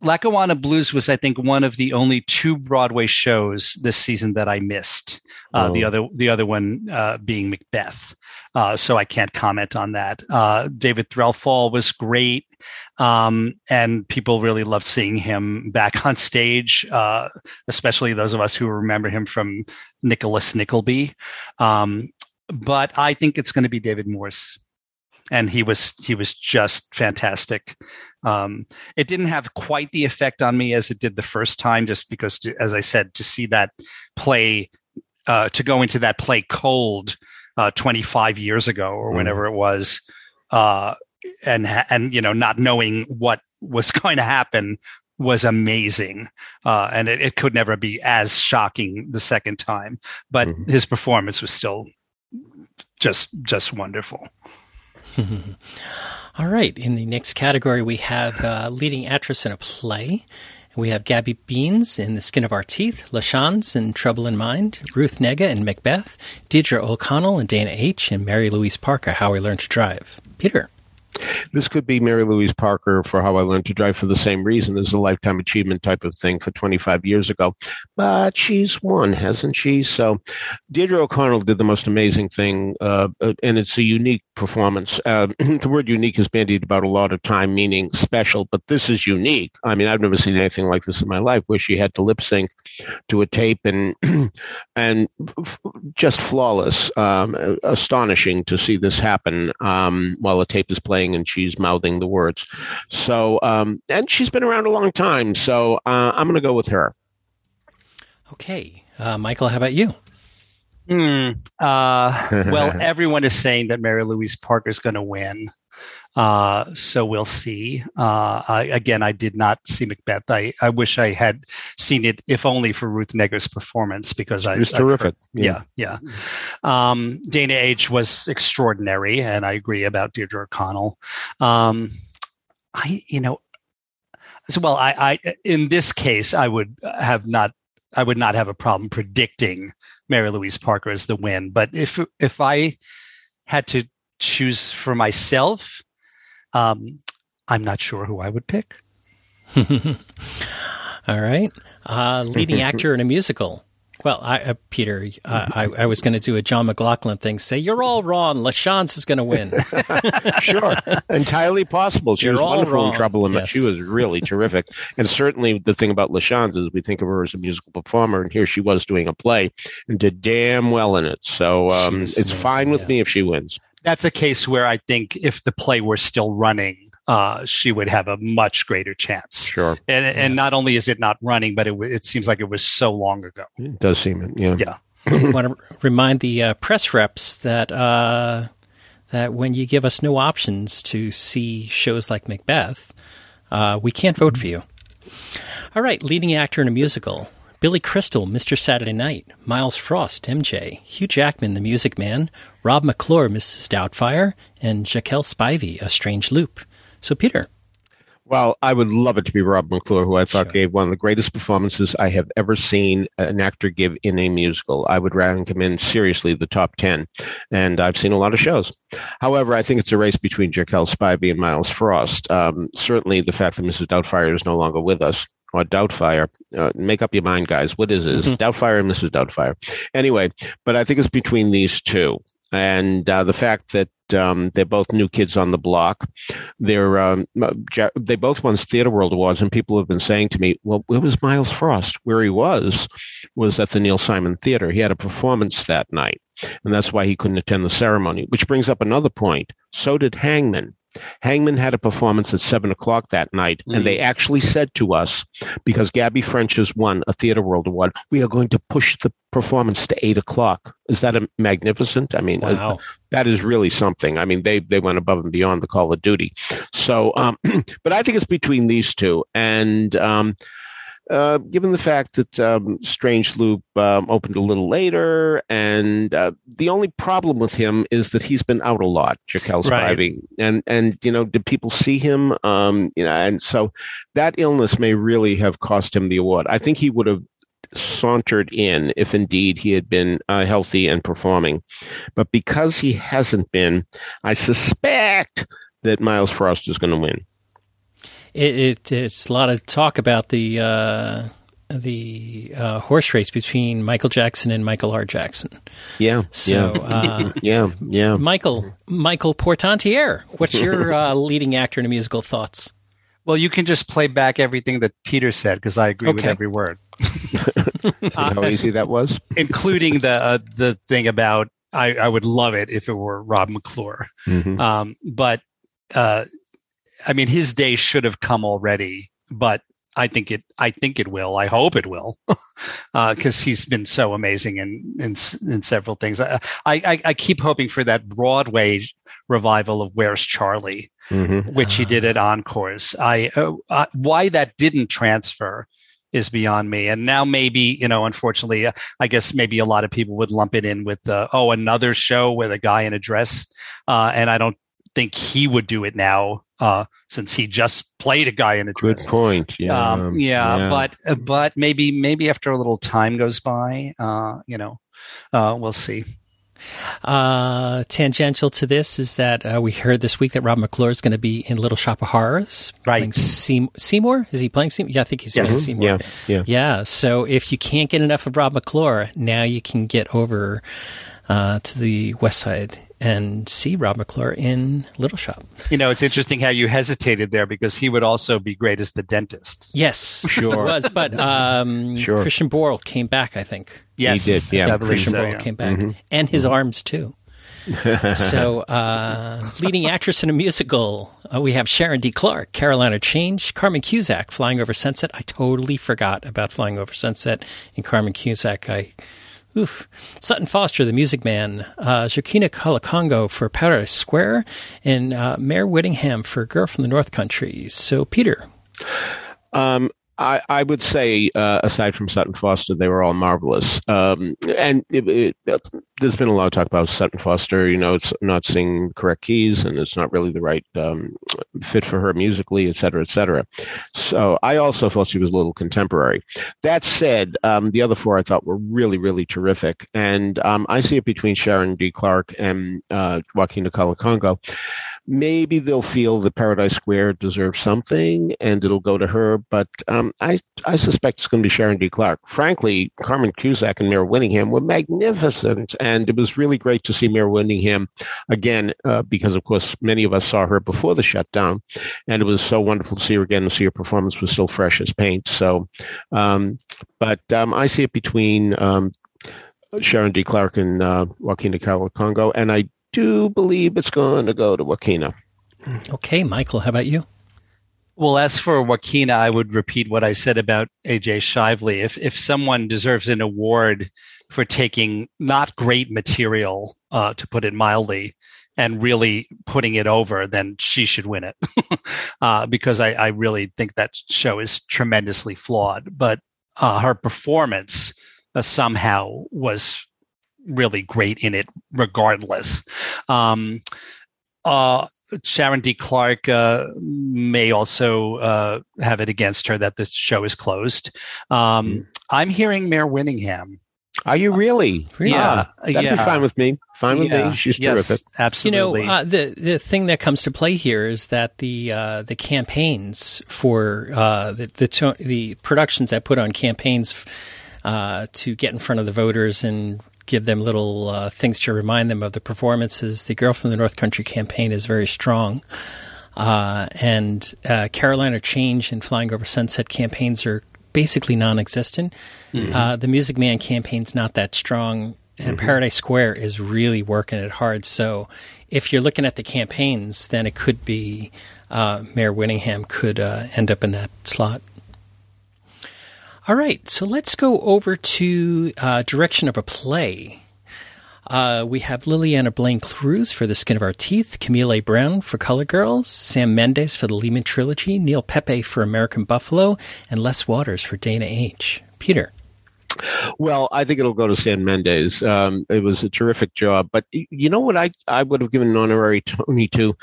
Speaker 2: Lackawanna Blues was, I think, one of the only two Broadway shows this season that I missed. Uh, oh. The other, the other one uh, being Macbeth. Uh, so I can't comment on that. Uh, David Threlfall was great, um, and people really loved seeing him back on stage, uh, especially those of us who remember him from Nicholas Nickleby. Um, but I think it's going to be David Morse and he was he was just fantastic. Um, it didn't have quite the effect on me as it did the first time, just because, to, as I said, to see that play, uh, to go into that play cold uh, 25 years ago or mm. whenever it was, uh, and and you know not knowing what was going to happen was amazing, uh, and it, it, could never be as shocking the second time. But mm-hmm. his performance was still just just wonderful.
Speaker 1: All right. In the next category, we have uh, leading actress in a play. We have Gabby Beans in The Skin of Our Teeth, LaChanze in Trouble in Mind, Ruth Negga in Macbeth, Deirdre O'Connell and Dana H. and Mary Louise Parker, How We Learned to Drive. Peter.
Speaker 3: This could be Mary Louise Parker for How I Learned to Drive for the same reason as a lifetime achievement type of thing for 25 years ago. But she's won, hasn't she? So Deirdre O'Connell did the most amazing thing, uh, uh and it's a unique performance. Uh, the word unique is bandied about a lot of time, meaning special, but this is unique. I mean, I've never seen anything like this in my life where she had to lip sync to a tape and and just flawless, um, astonishing to see this happen um, while a tape is playing and she's mouthing the words. So, um, and she's been around a long time. So uh, I'm going to go with her.
Speaker 1: Okay. Uh, Michael, how about you?
Speaker 2: Hmm. Uh, well, everyone is saying that Mary Louise Parker is going to win. Uh, so we'll see. Uh, I, again, I did not see Macbeth. I, I wish I had seen it, if only for Ruth Negga's performance, because I
Speaker 3: was terrific.
Speaker 2: yeah, yeah. yeah. Um, Dana H was extraordinary, and I agree about Deirdre O'Connell. Um, I, you know, so well, I, I in this case, I would have not, I would not have a problem predicting Mary Louise Parker as the win. But if if I had to choose for myself, um, I'm not sure who I would pick.
Speaker 1: All right. Uh, leading actor in a musical. Well, I, uh, Peter, uh, I, I, was going to do a John McLaughlin thing. Say you're all wrong. LaChanze is going to win.
Speaker 3: sure, entirely possible. She you're was wonderful wrong. in Trouble, and yes. she was really terrific. And certainly, the thing about LaChanze is we think of her as a musical performer, and here she was doing a play and did damn well in it. So um, it's amazing, fine with yeah. me if she wins
Speaker 2: that's a case where I think if the play were still running, uh, she would have a much greater chance.
Speaker 3: Sure.
Speaker 2: And yeah. and not only is it not running, but it it seems like it was so long ago.
Speaker 3: It does seem Yeah.
Speaker 2: Yeah.
Speaker 1: I want to remind the uh, press reps that uh, that when you give us no options to see shows like Macbeth, uh, we can't vote for you. All right, leading actor in a musical. Billy Crystal, Mr. Saturday Night, Myles Frost, MJ, Hugh Jackman, The Music Man, Rob McClure, Mrs. Doubtfire, and Jaquel Spivey, A Strange Loop. So, Peter.
Speaker 3: Well, I would love it to be Rob McClure, who I thought sure. gave one of the greatest performances I have ever seen an actor give in a musical. I would rank him in seriously the top 10, and I've seen a lot of shows. However, I think it's a race between Jaquel Spivey and Myles Frost. Um, certainly, the fact that Mrs. Doubtfire is no longer with us or Doubtfire. Uh, make up your mind, guys. What is it? Mm-hmm. Doubtfire and Mrs. Doubtfire. Anyway, but I think it's between these two. And uh, the fact that um, they're both new kids on the block. They're um, uh, they both won Theater World Awards, and people have been saying to me, "Well, where was Myles Frost? Where he was was at the Neil Simon Theater. He had a performance that night, and that's why he couldn't attend the ceremony." Which brings up another point. So did Hangmen. Hangmen had a performance at seven o'clock that night, mm. and they mm. actually said to us, because Gaby French has won a Theater World Award, we are going to push the performance to eight o'clock. Is that a magnificent? I mean, uh, wow. uh, that is really something. I mean, they they went above and beyond the call of duty. So, um, but I think it's between these two, and um, uh, given the fact that um, Strange Loop um, opened a little later, and uh, the only problem with him is that he's been out a lot, Jaquel Spivey, right. and and you know, did people see him? Um, you know, and so that illness may really have cost him the award. I think he would have sauntered in if indeed he had been uh, healthy and performing, but because he hasn't been, I suspect that Myles Frost is going to win
Speaker 1: it, it, it's a lot of talk about the uh, the uh, horse race between Michael Jackson and Michael R. Jackson.
Speaker 3: Yeah.
Speaker 1: So,
Speaker 3: yeah.
Speaker 1: uh,
Speaker 3: yeah. Yeah.
Speaker 1: Michael Michael Portantiere, what's your uh, leading actor in a musical thoughts?
Speaker 2: Well, you can just play back everything that Peter said because I agree with every word,
Speaker 3: See how easy that was?
Speaker 2: including the uh, the thing about I, I would love it if it were Rob McClure.
Speaker 3: Mhm.
Speaker 2: Um, but uh, I mean, his day should have come already. But I think it. I think it will. I hope it will, because he's been so amazing in in, in several things. I, I I keep hoping for that Broadway revival of Where's Charley,
Speaker 3: Mhm.
Speaker 2: which he did at Encores. I uh, uh, why that didn't transfer is beyond me. And now maybe you know, unfortunately, uh, I guess maybe a lot of people would lump it in with uh, oh another show with a guy in a dress, uh, and I don't think he would do it now uh, since he just played a guy in a dress.
Speaker 3: Good point. Yeah.
Speaker 2: Um, yeah, but uh, but maybe maybe after a little time goes by, uh, you know, uh, we'll see.
Speaker 1: Uh, tangential to this is that uh, we heard this week that Rob McClure is going to be in Little Shop of Horrors.
Speaker 2: Right.
Speaker 1: Playing Seam- Seymour? Is he playing Seymour? Yeah, I think he's
Speaker 2: Yes.
Speaker 1: playing. Seymour.
Speaker 3: yeah. Yeah.
Speaker 1: Yeah, so if you can't get enough of Rob McClure, now you can get over uh, to the West Side and see Rob McClure in Little Shop.
Speaker 2: You know, it's interesting how you hesitated there because he would also be great as the dentist.
Speaker 1: Yes,
Speaker 3: Sure.
Speaker 1: it was. But um,
Speaker 3: Sure.
Speaker 1: Christian Borle came back, I think.
Speaker 2: Yes, he
Speaker 3: did, yeah.
Speaker 2: I
Speaker 1: Christian
Speaker 2: so,
Speaker 1: Borle
Speaker 2: yeah.
Speaker 1: came back,
Speaker 3: Mm-hmm.
Speaker 1: and his arms too. so, uh, leading actress in a musical, uh, we have Sharon D. Clarke, Carolina Change, Carmen Cusack, Flying Over Sunset. I totally forgot about Flying Over Sunset and Carmen Cusack. I, oof. Sutton Foster, the Music Man, uh, Joaquina Kalukango for Paradise Square, and uh, Mare Winningham for Girl from the North Country. So, Peter,
Speaker 3: Um, I, I would say, uh, aside from Sutton Foster, they were all marvelous. Um, and it, it, there's been a lot of talk about Sutton Foster. You know, it's not singing correct keys, and it's not really the right um, fit for her musically, et cetera, et cetera. So I also felt she was a little contemporary. That said, um, the other four I thought were really, really terrific, and um, I see it between Sharon D. Clarke and uh, Joaquina Kalukango maybe they'll feel that Paradise Square deserves something and it'll go to her. But um, I, I suspect it's going to be Sharon D. Clarke. Frankly, Carmen Cusack and Mare Winningham were magnificent. And it was really great to see Mare Winningham again, uh, because, of course, many of us saw her before the shutdown. And it was so wonderful to see her again and see her performance was still fresh as paint. So, um, but um, I see it between um, Sharon D. Clarke and uh, Joaquina Kalukango. And I do believe it's going to go to Joaquina.
Speaker 1: okay, Michael, how about you?
Speaker 2: Well, as for Joaquina, I would repeat what I said about AJ Shively. If if someone deserves an award for taking not great material, uh, to put it mildly, and really putting it over, then she should win it. uh, because I, I really think that show is tremendously flawed. But uh, her performance uh, somehow was really great in it, regardless. Um, uh, Sharon D. Clarke uh, may also uh, have it against her that the show is closed. Um, I'm hearing Mare Winningham.
Speaker 3: Are you really?
Speaker 1: Really?
Speaker 2: Yeah,
Speaker 3: Ah, that'd
Speaker 2: yeah.
Speaker 3: be fine with me. Fine with
Speaker 2: Yeah.
Speaker 3: me. She's
Speaker 2: yes,
Speaker 3: terrific. Absolutely.
Speaker 1: You know, uh, the the thing that comes to play here is that the uh, the campaigns for uh, the the, to- the productions that put on campaigns uh, to get in front of the voters and give them little uh, things to remind them of the performances. The Girl from the North Country campaign is very strong, uh, and uh, Caroline, or Change and Flying Over Sunset campaigns are basically non-existent. Uh, the Music Man campaign's not that strong, and Paradise Square is really working it hard. So, if you're looking at the campaigns, then it could be uh, Mare Winningham could uh, end up in that slot. All right, so let's go over to uh, direction of a play. Uh, we have Lileana Blain-Cruz for The Skin of Our Teeth, Camille A. Brown for Color Girls, Sam Mendes for the Lehman Trilogy, Neil Pepe for American Buffalo, and Les Waters for Dana H. Peter.
Speaker 3: Well, I think it'll go to Sam Mendes. Um, it was a terrific job. But you know what I, I would have given an honorary Tony to?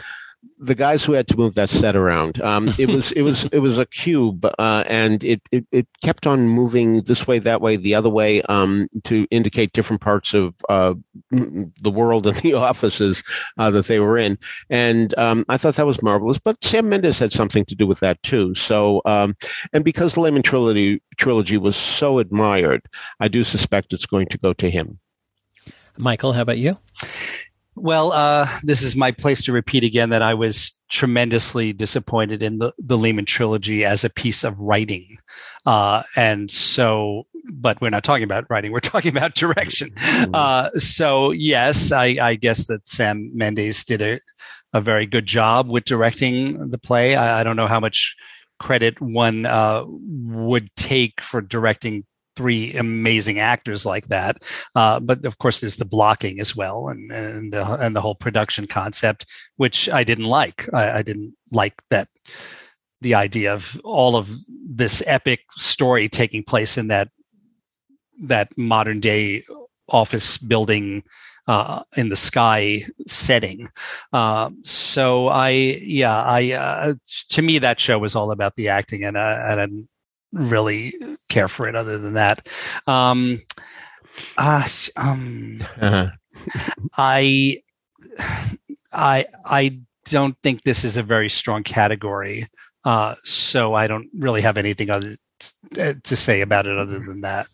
Speaker 3: The guys who had to move that set around. Um, it was it was it was a cube, uh, and it, it, it kept on moving this way, that way, the other way um, to indicate different parts of uh, the world and the offices uh, that they were in. And um, I thought that was marvelous. But Sam Mendes had something to do with that too. So, um, and because the Lehman trilogy trilogy was so admired, I do suspect it's going to go to him.
Speaker 1: Michael, how about you?
Speaker 2: Well, uh, this is my place to repeat again that I was tremendously disappointed in the, the Lehman trilogy as a piece of writing. Uh, and so, but we're not talking about writing, we're talking about direction. Mm-hmm. Uh, so, yes, I, I, guess that Sam Mendes did a, a very good job with directing the play. I, I don't know how much credit one uh, would take for directing three amazing actors like that. Uh, but of course, there's the blocking as well, and and the and the whole production concept, which I didn't like. I, I didn't like that the idea of all of this epic story taking place in that that modern day office building uh, in the sky setting. Uh, so I, yeah, I, uh, to me, that show was all about the acting, and, uh, and really care for it other than that. Um, uh, um, uh-huh. I, I, I don't think this is a very strong category. Uh, so I don't really have anything other t- to say about it other than that.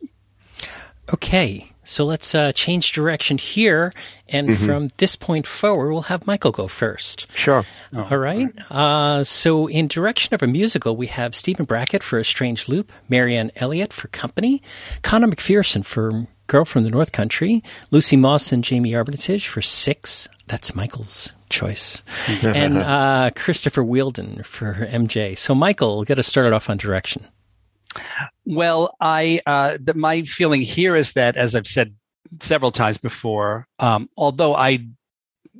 Speaker 1: Okay, so let's uh, change direction here, and mm-hmm. from this point forward, we'll have Michael go first.
Speaker 3: Sure.
Speaker 1: Oh, all right. Uh, so, in direction of a musical, we have Stephen Brackett for A Strange Loop, Marianne Elliott for Company, Conor McPherson for Girl from the North Country, Lucy Moss and Jamie Armitage for Six. That's Michael's choice, and uh, Christopher Wheeldon for MJ. So, Michael, get us started off on direction.
Speaker 2: Well, I uh, the, my feeling here is that, as I've said several times before, um, although I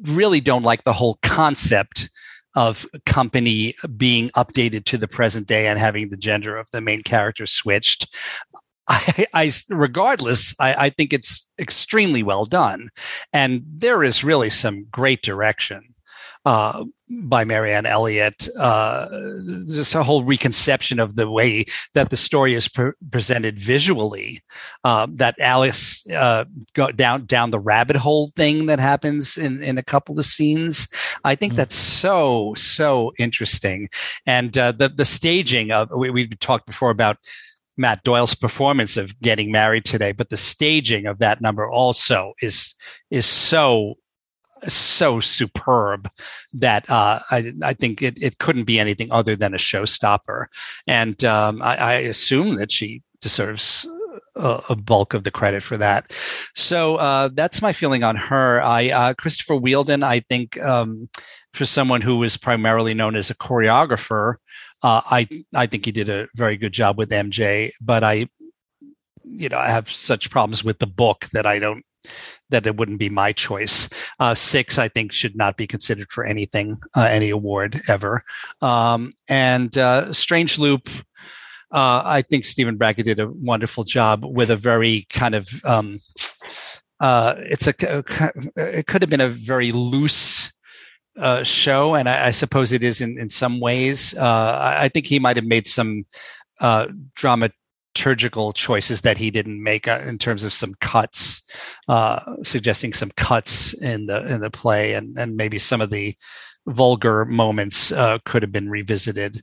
Speaker 2: really don't like the whole concept of company being updated to the present day and having the gender of the main character switched. I, I regardless, I, I think it's extremely well done, and there is really some great direction uh, by Marianne Elliott. Uh, a whole reconception of the way that the story is pre- presented visually. Uh, that Alice uh, go down down the rabbit hole thing that happens in in a couple of scenes. I think mm. that's so so interesting, and uh, the the staging of we, we've talked before about. Matt Doyle's performance of getting married today, but the staging of that number also is is so so superb that uh, I, I, think it, it couldn't be anything other than a showstopper. And um, I, I, assume that she deserves a, a, bulk of the credit for that. So uh, that's my feeling on her. I uh, Christopher Wheeldon, I think um, for someone who was primarily known as a choreographer, uh, I I think he did a very good job with MJ. But I, you know, I have such problems with the book that I don't that it wouldn't be my choice. Uh, six, I think, should not be considered for anything, uh, any award ever. Um, and uh, Strange Loop, uh, I think Stephen Brackett did a wonderful job with a very kind of. Um, uh, it's a. It could have been a very loose uh, show, and I, I, suppose it is in in some ways. I, I think he might have made some uh, drama liturgical choices that he didn't make uh, in terms of some cuts, uh, suggesting some cuts in the in the play, and and maybe some of the vulgar moments uh, could have been revisited.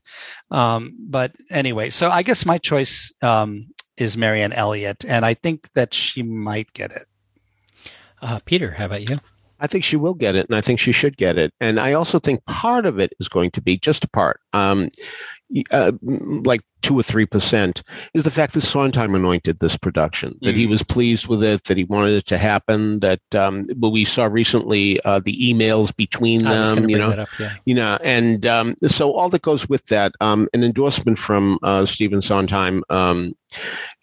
Speaker 2: Um, but anyway, so I guess my choice um, is Marianne Elliott, and I think that she might get it.
Speaker 1: Uh, Peter, how about you?
Speaker 3: I think she will get it, and I think she should get it. And I also think part of it is going to be just a part. Um, uh, like two or three percent is the fact that Sondheim anointed this production, that mm-hmm. he was pleased with it, that he wanted it to happen. That um, well, we saw recently uh, the emails between them, you know, up, yeah. you know, and um, so all that goes with that, um, an endorsement from uh, Stephen Sondheim um,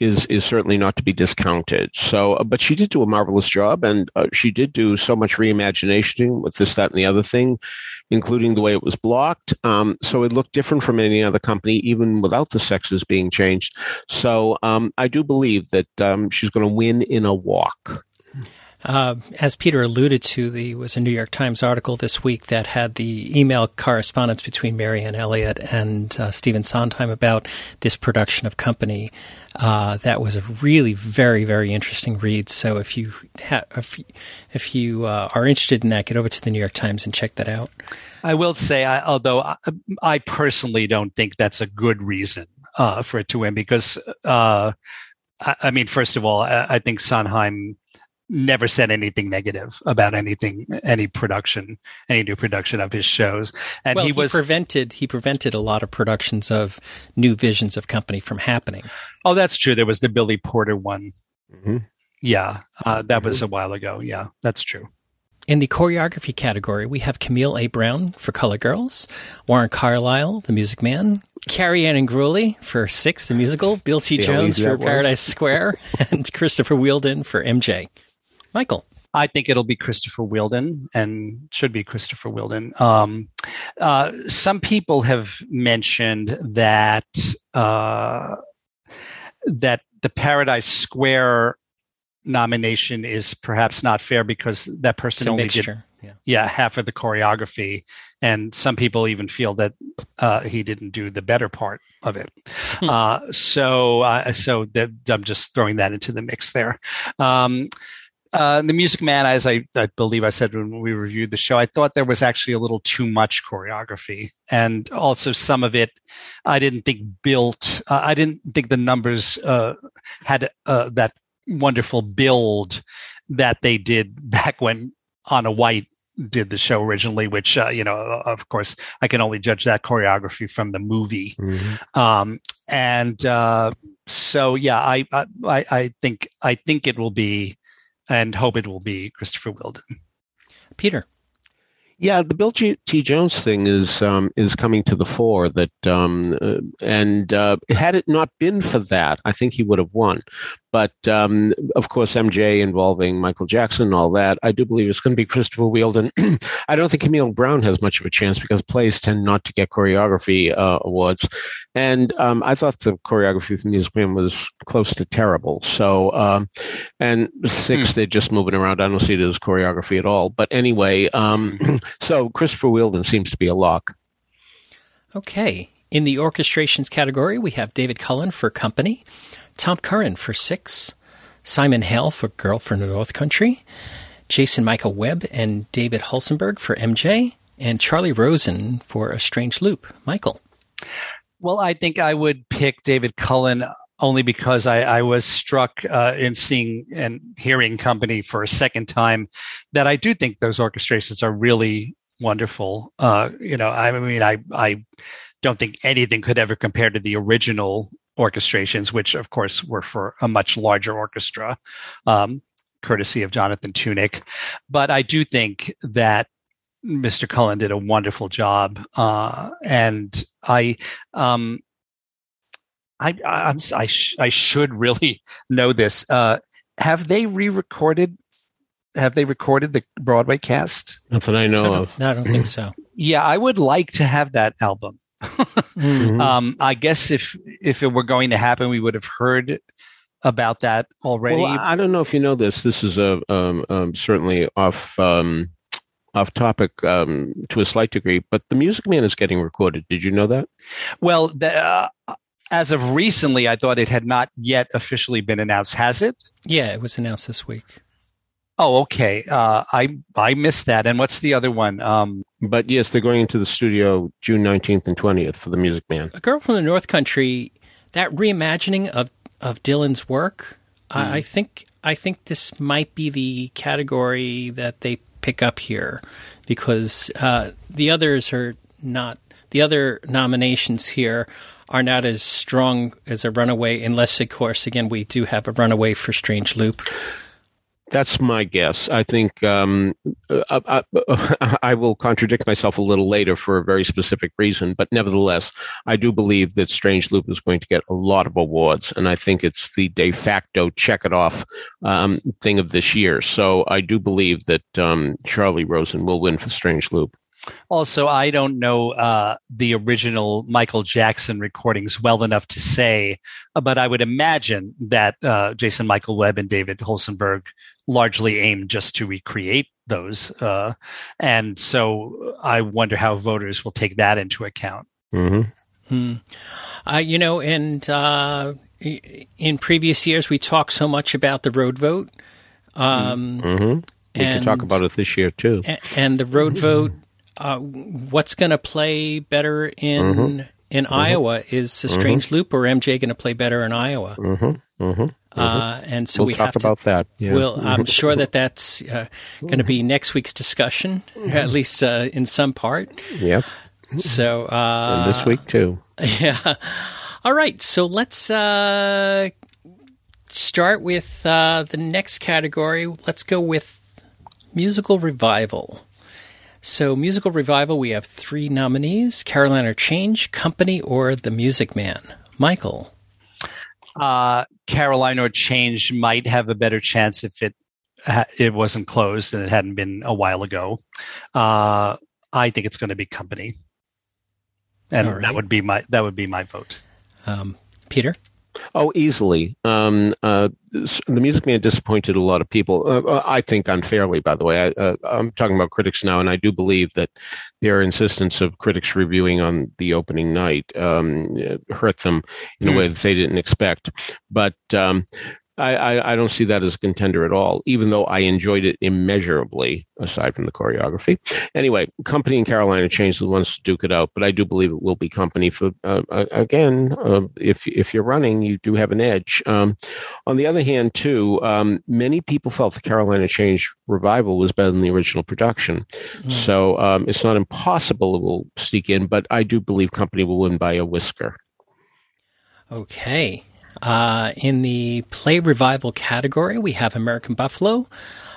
Speaker 3: is is certainly not to be discounted. So, uh, but she did do a marvelous job, and uh, she did do so much reimagining with this, that, and the other thing, including the way it was blocked. Um, so it looked different from any other company, even without the sexes being changed. So um, I do believe that um, she's going to win in a walk.
Speaker 1: Uh, as Peter alluded to, there was a New York Times article this week that had the email correspondence between Marianne Elliott and uh, Stephen Sondheim about this production of Company. Uh, that was a really very very interesting read. So if you ha- if, if you uh, are interested in that, get over to the New York Times and check that out.
Speaker 2: I will say, I, although I, I, personally don't think that's a good reason uh, for it to win, because I, I, mean, first of all, I, I think Sondheim never said anything negative about anything any production any new production of his shows and
Speaker 1: well,
Speaker 2: he was
Speaker 1: he prevented he prevented a lot of productions of new visions of company from happening
Speaker 2: oh that's true there was the billy porter one
Speaker 3: mm-hmm.
Speaker 2: yeah uh, that mm-hmm. was a while ago yeah that's true
Speaker 1: in the choreography category, we have Camille A. Brown for Color Girls, Warren Carlyle, The Music Man, Carrie Ann and Ingrouille for Six, the musical, Bill T. Jones for Paradise Square, and Christopher Wheeldon for MJ. Michael.
Speaker 2: I think it'll be Christopher Wheeldon and should be Christopher Wheeldon. Um, uh, some people have mentioned that uh, that the Paradise Square nomination is perhaps not fair because that person only
Speaker 1: mixture.
Speaker 2: did yeah. yeah. half of the choreography, and some people even feel that uh, he didn't do the better part of it. Hmm. Uh, so uh, so that I'm just throwing that into the mix there. Um, uh, the Music Man, as I, I, believe I said when we reviewed the show, I thought there was actually a little too much choreography, and also some of it I didn't think built. Uh, I didn't think the numbers uh, had uh, that wonderful build that they did back when Onna White did the show originally, which uh, you know, of course, I can only judge that choreography from the movie. Mm-hmm. Um, and uh, so, yeah, I, I I think I think it will be and hope it will be Christopher Wheeldon.
Speaker 1: Peter.
Speaker 3: Yeah, the Bill G- T. Jones thing is um, is coming to the fore. That um, uh, and uh, had it not been for that, I think he would have won. But um, of course, MJ involving Michael Jackson and all that, I do believe it's going to be Christopher Wheeldon. I don't think Camille Brown has much of a chance because plays tend not to get choreography uh, awards. And um, I thought the choreography from Music Man was close to terrible. So, um, and six, hmm. they're just moving around. I don't see it as choreography at all. But anyway, um, so Christopher Wheeldon seems to be a lock.
Speaker 1: Okay. In the orchestrations category, we have David Cullen for Company. Tom Curran for Six, Simon Hale for Girl from the North Country, Jason Michael Webb and David Holcenberg for MJ, and Charlie Rosen for A Strange Loop. Michael.
Speaker 2: Well, I think I would pick David Cullen only because I, I was struck uh, in seeing and hearing Company for a second time that I do think those orchestrations are really wonderful. Uh, you know, I mean, I I don't think anything could ever compare to the original orchestrations, which of course were for a much larger orchestra, um, courtesy of Jonathan Tunick. But I do think that Mr. Cullen did a wonderful job, uh, and I, um, I, I'm, I, sh- I should really know this. Uh, have they re-recorded? Have they recorded the Broadway cast?
Speaker 3: Nothing I know I of.
Speaker 1: No, I don't think so.
Speaker 2: Yeah, I would like to have that album mm-hmm. um, I guess if if it were going to happen, we would have heard about that already.
Speaker 3: Well, I don't know if you know this. This is a um, um, certainly off um, off topic um, to a slight degree, but the Music Man is getting recorded. Did you know that?
Speaker 2: Well, the, uh, as of recently, I thought it had not yet officially been announced. Has it?
Speaker 1: Yeah, it was announced this week.
Speaker 2: Oh, okay. Uh, I I missed that. And what's the other one? Um,
Speaker 3: but yes, they're going into the studio June nineteenth and twentieth for the Music Man.
Speaker 1: A Girl from the North Country. That reimagining of of Dylan's work, mm. I, I think I think this might be the category that they pick up here because uh, the others are not. The other nominations here are not as strong as a runaway, unless, of course, again, we do have a runaway for Strange Loop.
Speaker 3: That's my guess. I think um, I, uh, I, uh, I, will contradict myself a little later for a very specific reason, but nevertheless, I do believe that Strange Loop is going to get a lot of awards, and I think it's the de facto check it off um, thing of this year. So I do believe that um, Charlie Rosen will win for Strange Loop.
Speaker 2: Also, I don't know uh, the original Michael Jackson recordings well enough to say, uh, but I would imagine that uh, Jason Michael Webb and David Holcenberg largely aimed just to recreate those. Uh, and so I wonder how voters will take that into account.
Speaker 3: Mm-hmm.
Speaker 1: Hmm. Uh, you know, and uh, in previous years, we talked so much about the road vote. Um,
Speaker 3: Mm-hmm. We can talk about it this year too.
Speaker 1: And, and the road vote, uh, what's going to play better in
Speaker 3: Mm-hmm.
Speaker 1: in Iowa? Is a strange loop or MJ going to play better in Iowa?
Speaker 3: Mm-hmm. Mm-hmm.
Speaker 1: Uh, and so
Speaker 3: we'll
Speaker 1: we
Speaker 3: talk
Speaker 1: have to,
Speaker 3: about that. Yeah.
Speaker 1: Well, I'm sure that that's uh, going to be next week's discussion, at least uh, in some part.
Speaker 3: yep.
Speaker 1: So uh,
Speaker 3: And this week too.
Speaker 1: yeah. All right. So let's uh, start with uh, the next category. Let's go with musical revival. So, musical revival, we have three nominees Caroline, or Change, Company, or The Music Man. Michael.
Speaker 2: Uh, Caroline, or Change might have a better chance if it it wasn't closed and it hadn't been a while ago. Uh, I think it's going to be Company, and
Speaker 1: right.
Speaker 2: that would be my that would be my vote.
Speaker 1: Um, Peter?
Speaker 3: Oh, easily. Um, uh, the Music Man disappointed a lot of people. Uh, uh, I think unfairly, by the way. I, uh, I'm talking about critics now, and I do believe that their insistence of critics reviewing on the opening night um, uh, hurt them in a
Speaker 2: Hmm.
Speaker 3: way that they didn't expect. But um, I, I, I don't see that as a contender at all, even though I enjoyed it immeasurably, aside from the choreography. Anyway, Company and Carolina changed the ones to duke it out, but I do believe it will be Company for uh, uh, again. Uh, if if you're running, you do have an edge. Um, on the other hand, too, um, many people felt the Caroline, or Change revival was better than the original production, so um, it's not impossible it will sneak in, but I do believe Company will win by a whisker.
Speaker 1: Okay. Uh, in the play revival category, we have American Buffalo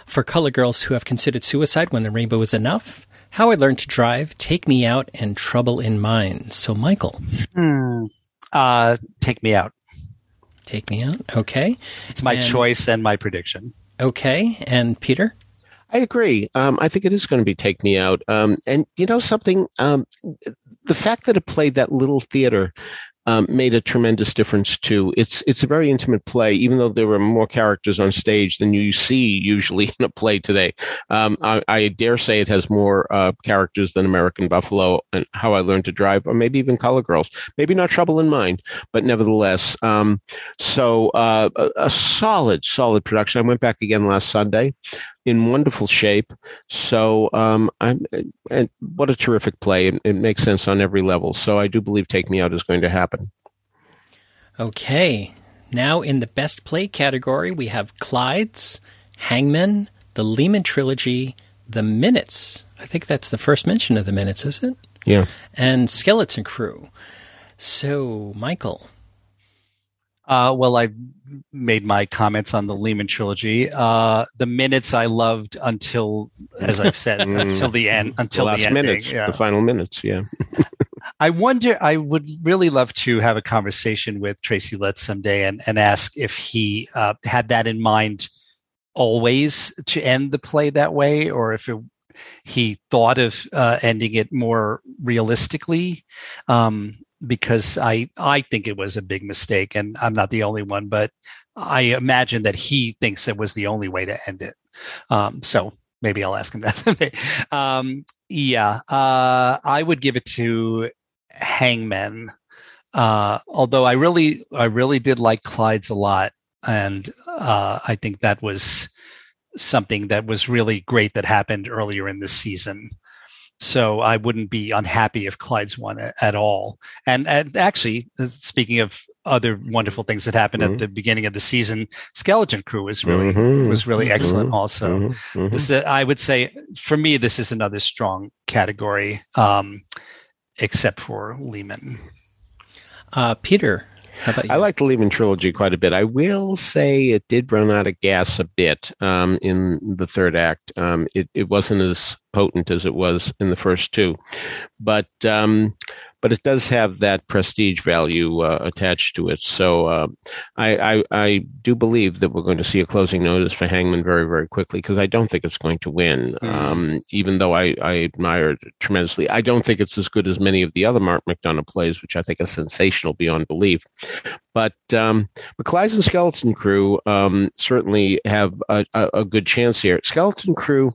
Speaker 1: for color girls who have considered suicide when the rainbow is enough. How I Learned to Drive, Take Me Out, and Trouble in Mind. So, Michael,
Speaker 2: Hmm. Uh, take me out.
Speaker 1: take me out. Okay.
Speaker 2: It's my
Speaker 1: And-
Speaker 2: choice and my prediction.
Speaker 1: Okay. And Peter?
Speaker 3: I agree. Um, I think it is going to be Take Me Out. Um, and you know something? Um, the fact that it played that little theater um, made a tremendous difference too. It's it's a very intimate play, even though there were more characters on stage than you see usually in a play today. Um, I, I dare say it has more uh, characters than American Buffalo and How I Learned to Drive, or maybe even Color Girls. Maybe not Trouble in Mind, but nevertheless. Um, so uh, a, a solid, solid production. I went back again last Sunday in wonderful shape. So um, I'm, and what a terrific play! It, it makes sense on every level. So I do believe Take Me Out is going to happen.
Speaker 1: Okay. Now, in the best play category, we have Clyde's, Hangmen, the Lehman Trilogy, The Minutes. I think that's the first mention of The Minutes, is it?
Speaker 3: Yeah.
Speaker 1: And Skeleton Crew. So, Michael.
Speaker 2: Uh, well, I made my comments on the Lehman trilogy. Uh, the minutes I loved until, as I've said,
Speaker 3: Mm.
Speaker 2: until the end, until
Speaker 3: the
Speaker 2: the,
Speaker 3: last
Speaker 2: ending.
Speaker 3: minutes,
Speaker 2: Yeah.
Speaker 3: the final minutes. Yeah.
Speaker 2: I wonder. I would really love to have a conversation with Tracy Letts someday and, and ask if he uh, had that in mind always to end the play that way, or if it, he thought of uh, ending it more realistically. Um, because I I think it was a big mistake, and I'm not the only one, but I imagine that he thinks it was the only way to end it. Um, so maybe I'll ask him that someday. Um, yeah, uh, I would give it to Hangmen. Uh, although I really, I really did like Clyde's a lot, and uh, I think that was something that was really great that happened earlier in this season. So I wouldn't be unhappy if Clyde's won a- at all. And, and actually, uh, speaking of other wonderful things that happened
Speaker 3: Mhm.
Speaker 2: at the beginning of the season, Skeleton Crew was really
Speaker 3: Mhm.
Speaker 2: was really excellent.
Speaker 3: Mhm.
Speaker 2: Also, this is, I would say for me, this is another strong category, um, except for Lehman.
Speaker 1: Uh, Peter, how about you?
Speaker 3: I like the Lehman trilogy quite a bit. I will say it did run out of gas a bit um, in the third act. Um, it, it wasn't as potent as it was in the first two, but um, but it does have that prestige value uh, attached to it. So uh, I, I, I do believe that we're going to see a closing notice for Hangmen very very quickly because I don't think it's going to win. Mm. Um, even though I, I admire it tremendously, I don't think it's as good as many of the other Mark McDonagh plays, which I think are sensational beyond belief. But um, and Skeleton Crew um, certainly have a, a, a good chance here. Skeleton Crew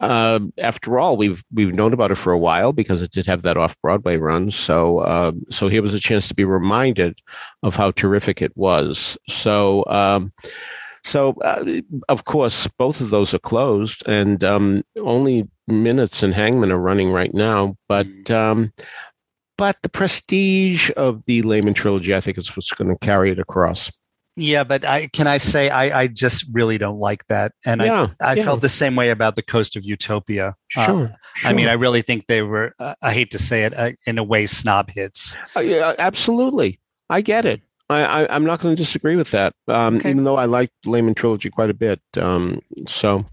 Speaker 3: uh, after all, we've we've known about it for a while because it did have that off Broadway run. So uh, so here was a chance to be reminded of how terrific it was. So. Um, so, uh, of course, both of those are closed, and um, only Minutes and Hangmen are running right now. But mm. um, but the prestige of the Lehman trilogy, I think, is what's going to carry it across.
Speaker 2: Yeah, but I can I say I, I just really don't like that, and yeah, I I yeah. felt the same way about the Coast of Utopia.
Speaker 3: Sure, uh, sure.
Speaker 2: I mean, I really think they were. Uh, I hate to say it, uh, in a way, snob hits.
Speaker 3: Uh, yeah, absolutely. I get it. I, I am not going to disagree with that. Um, okay. Even though I liked the Lehman trilogy quite a bit. Um, so.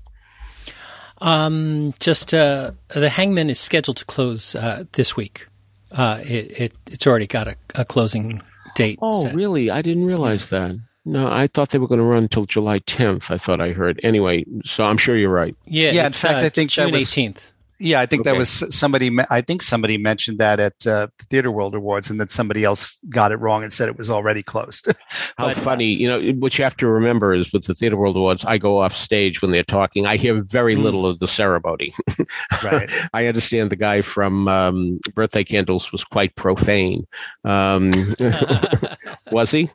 Speaker 1: Um, just uh, the Hangmen is scheduled to close uh, this week. it, it it's already got a, a closing date.
Speaker 3: Oh, set. really? I didn't realize that. No, I thought they were going to run until July 10th. I thought I heard. Anyway, so I'm sure you're right.
Speaker 1: Yeah,
Speaker 2: yeah. In fact, uh, I think
Speaker 1: June
Speaker 2: that was,
Speaker 1: 18th.
Speaker 2: Yeah, I think okay. that was somebody. I think somebody mentioned that at uh, the Theater World Awards, and that somebody else got it wrong and said it was already closed.
Speaker 3: How but, funny! You know, what you have to remember is with the Theater World Awards, I go off stage when they're talking. I hear very mm. little of the ceremony. right. I understand the guy from um, Birthday Candles was quite profane. Um, was he?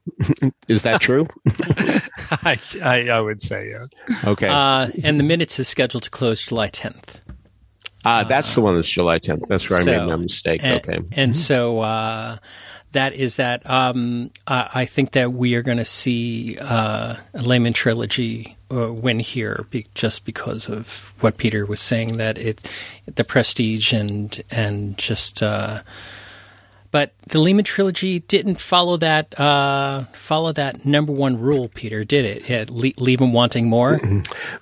Speaker 3: is that true?
Speaker 2: I, I, I, would say yeah.
Speaker 3: Okay.
Speaker 1: Uh, and the minutes is scheduled to close July 10th.
Speaker 3: Ah, that's the one that's July 10th. That's where so, I made my mistake.
Speaker 1: And,
Speaker 3: okay.
Speaker 1: And mm-hmm. so uh, that is that. Um, I, I, think that we are going to see uh, a Lehman trilogy uh, win here, be, just because of what Peter was saying that it, the prestige and and just uh, but the Lehman trilogy didn't follow that uh, follow that number one rule, Peter, did it? it leave, leave them wanting more.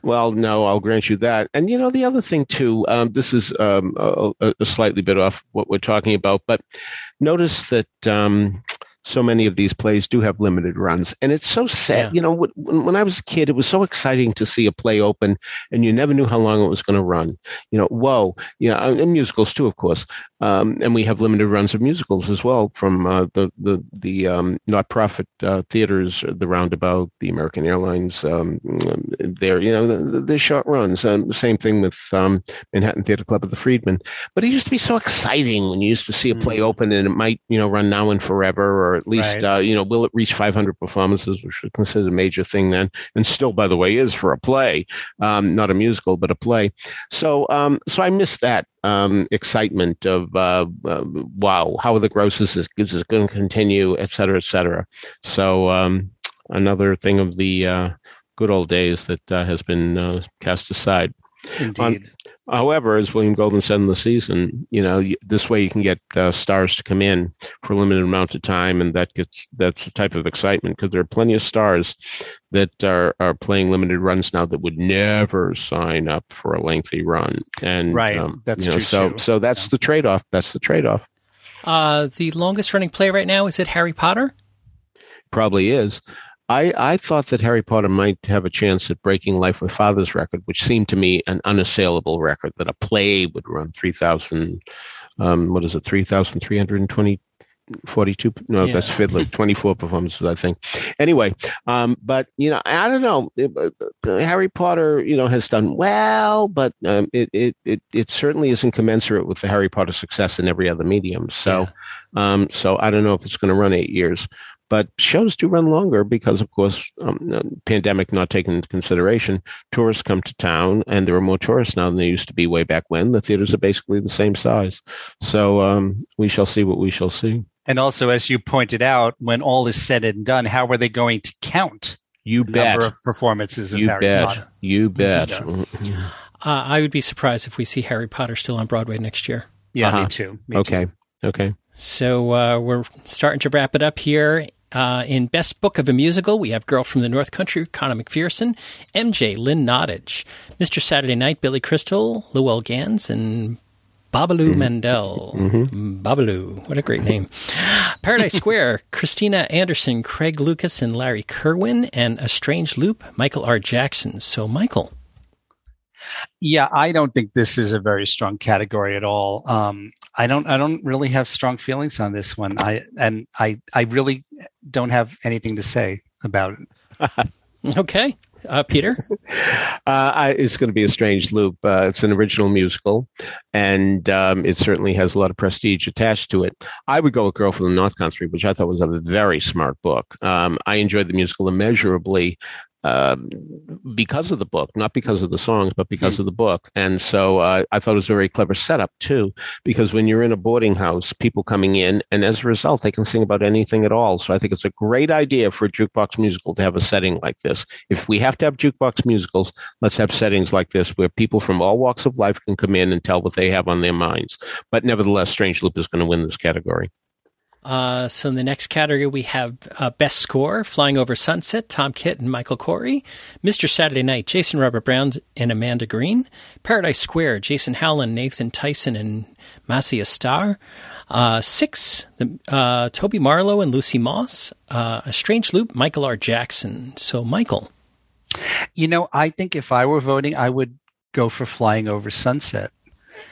Speaker 3: Well, no, I'll grant you that. And you know, the other thing too. Um, this is um, a, a, slightly bit off what we're talking about, but notice that. Um, so many of these plays do have limited runs and it's so sad yeah. you know when, when, i was a kid it was so exciting to see a play open and you never knew how long it was going to run you know whoa you know and musicals too of course um, and we have limited runs of musicals as well from uh, the the the um, not-profit uh, theaters, the Roundabout, the American Airlines. Um, they're you know the, the short runs. Um, same thing with um, Manhattan Theater Club of the Friedman. But it used to be so exciting when you used to see a play mm-hmm. open and it might you know run now and forever, or at least right. uh, you know will it reach 500 performances, which was considered a major thing then, and still by the way is for a play, um, not a musical but a play. So so I miss that um, excitement of uh, uh, wow, how are the grosses is, is going to continue, et cetera, et cetera. So um, another thing of the uh, good old days that uh, has been uh, cast aside.
Speaker 2: Indeed. On,
Speaker 3: however, as William Goldman said in the season, you know, this way you can get uh, stars to come in for a limited amount of time, and that gets that's the type of excitement because there are plenty of stars that are are playing limited runs now that would never sign up for a lengthy run. And
Speaker 2: right, um, that's
Speaker 3: you know,
Speaker 2: true.
Speaker 3: So
Speaker 2: too.
Speaker 3: so that's yeah. the trade off. That's the trade off.
Speaker 1: Uh, the longest running play right now is it Harry Potter?
Speaker 3: Probably is. I, I thought that Harry Potter might have a chance at breaking Life with Father's record, which seemed to me an unassailable record that a play would run 3,000, um, what is it, 3,320 42 no yeah. that's fiddler 24 performances i think anyway um, but you know i don't know uh, uh, harry potter you know has done well but um, it, it, it it certainly isn't commensurate with the harry potter success in every other medium so yeah. um, so i don't know if it's going to run eight years but shows do run longer because, of course, um, pandemic not taken into consideration, tourists come to town, and there are more tourists now than there used to be way back when. The theaters are basically the same size, so um, we shall see what we shall see.
Speaker 2: And also, as you pointed out, when all is said and done, how are they going to count?
Speaker 3: You bet.
Speaker 2: Number of performances.
Speaker 3: You
Speaker 2: Harry
Speaker 3: bet.
Speaker 2: Potter?
Speaker 3: You bet.
Speaker 1: Uh, I would be surprised if we see Harry Potter still on Broadway next year.
Speaker 2: Yeah, uh-huh. me too. Me
Speaker 3: okay.
Speaker 2: Too.
Speaker 3: Okay.
Speaker 1: So uh, we're starting to wrap it up here. Uh, in Best Book of a Musical, we have Girl from the North Country, Conor McPherson, MJ, Lynn Nottage, Mr. Saturday Night, Billy Crystal, Lowell Ganz, and Babaloo Mandel. Mm-hmm. Babaloo. What a great name. Paradise Square, Christina Anderson, Craig Lucas, and Larry Kirwan, and A Strange Loop, Michael R. Jackson. So, Michael.
Speaker 2: Yeah, I don't think this is a very strong category at all. Um, I don't. I don't really have strong feelings on this one. I and I. I really don't have anything to say about it.
Speaker 1: okay, uh, Peter?
Speaker 3: uh, I, it's going to be a strange loop. Uh, it's an original musical, and um, it certainly has a lot of prestige attached to it. I would go with Girl from the North Country, which I thought was a very smart book. Um, I enjoyed the musical immeasurably um, because of the book, not because of the songs, but because mm of the book. And so uh, I thought it was a very clever setup too, because when you're in a boarding house, people coming in, and as a result, they can sing about anything at all. So I think it's a great idea for a jukebox musical to have a setting like this. If we have to have jukebox musicals, let's have settings like this where people from all walks of life can come in and tell what they have on their minds. But nevertheless, Strange Loop is going to win this category.
Speaker 1: Uh, so in the next category, we have uh, Best Score, Flying Over Sunset, Tom Kitt and Michael Korie. Mr. Saturday Night, Jason Robert Brown and Amanda Green. Paradise Square, Jason Howland, Nathan Tysen, and Masi Asare. Uh, six, the, uh, Toby Marlow and Lucy Moss. Uh, A Strange Loop, Michael R. Jackson. So, Michael.
Speaker 2: You know, I think if I were voting, I would go for Flying Over Sunset.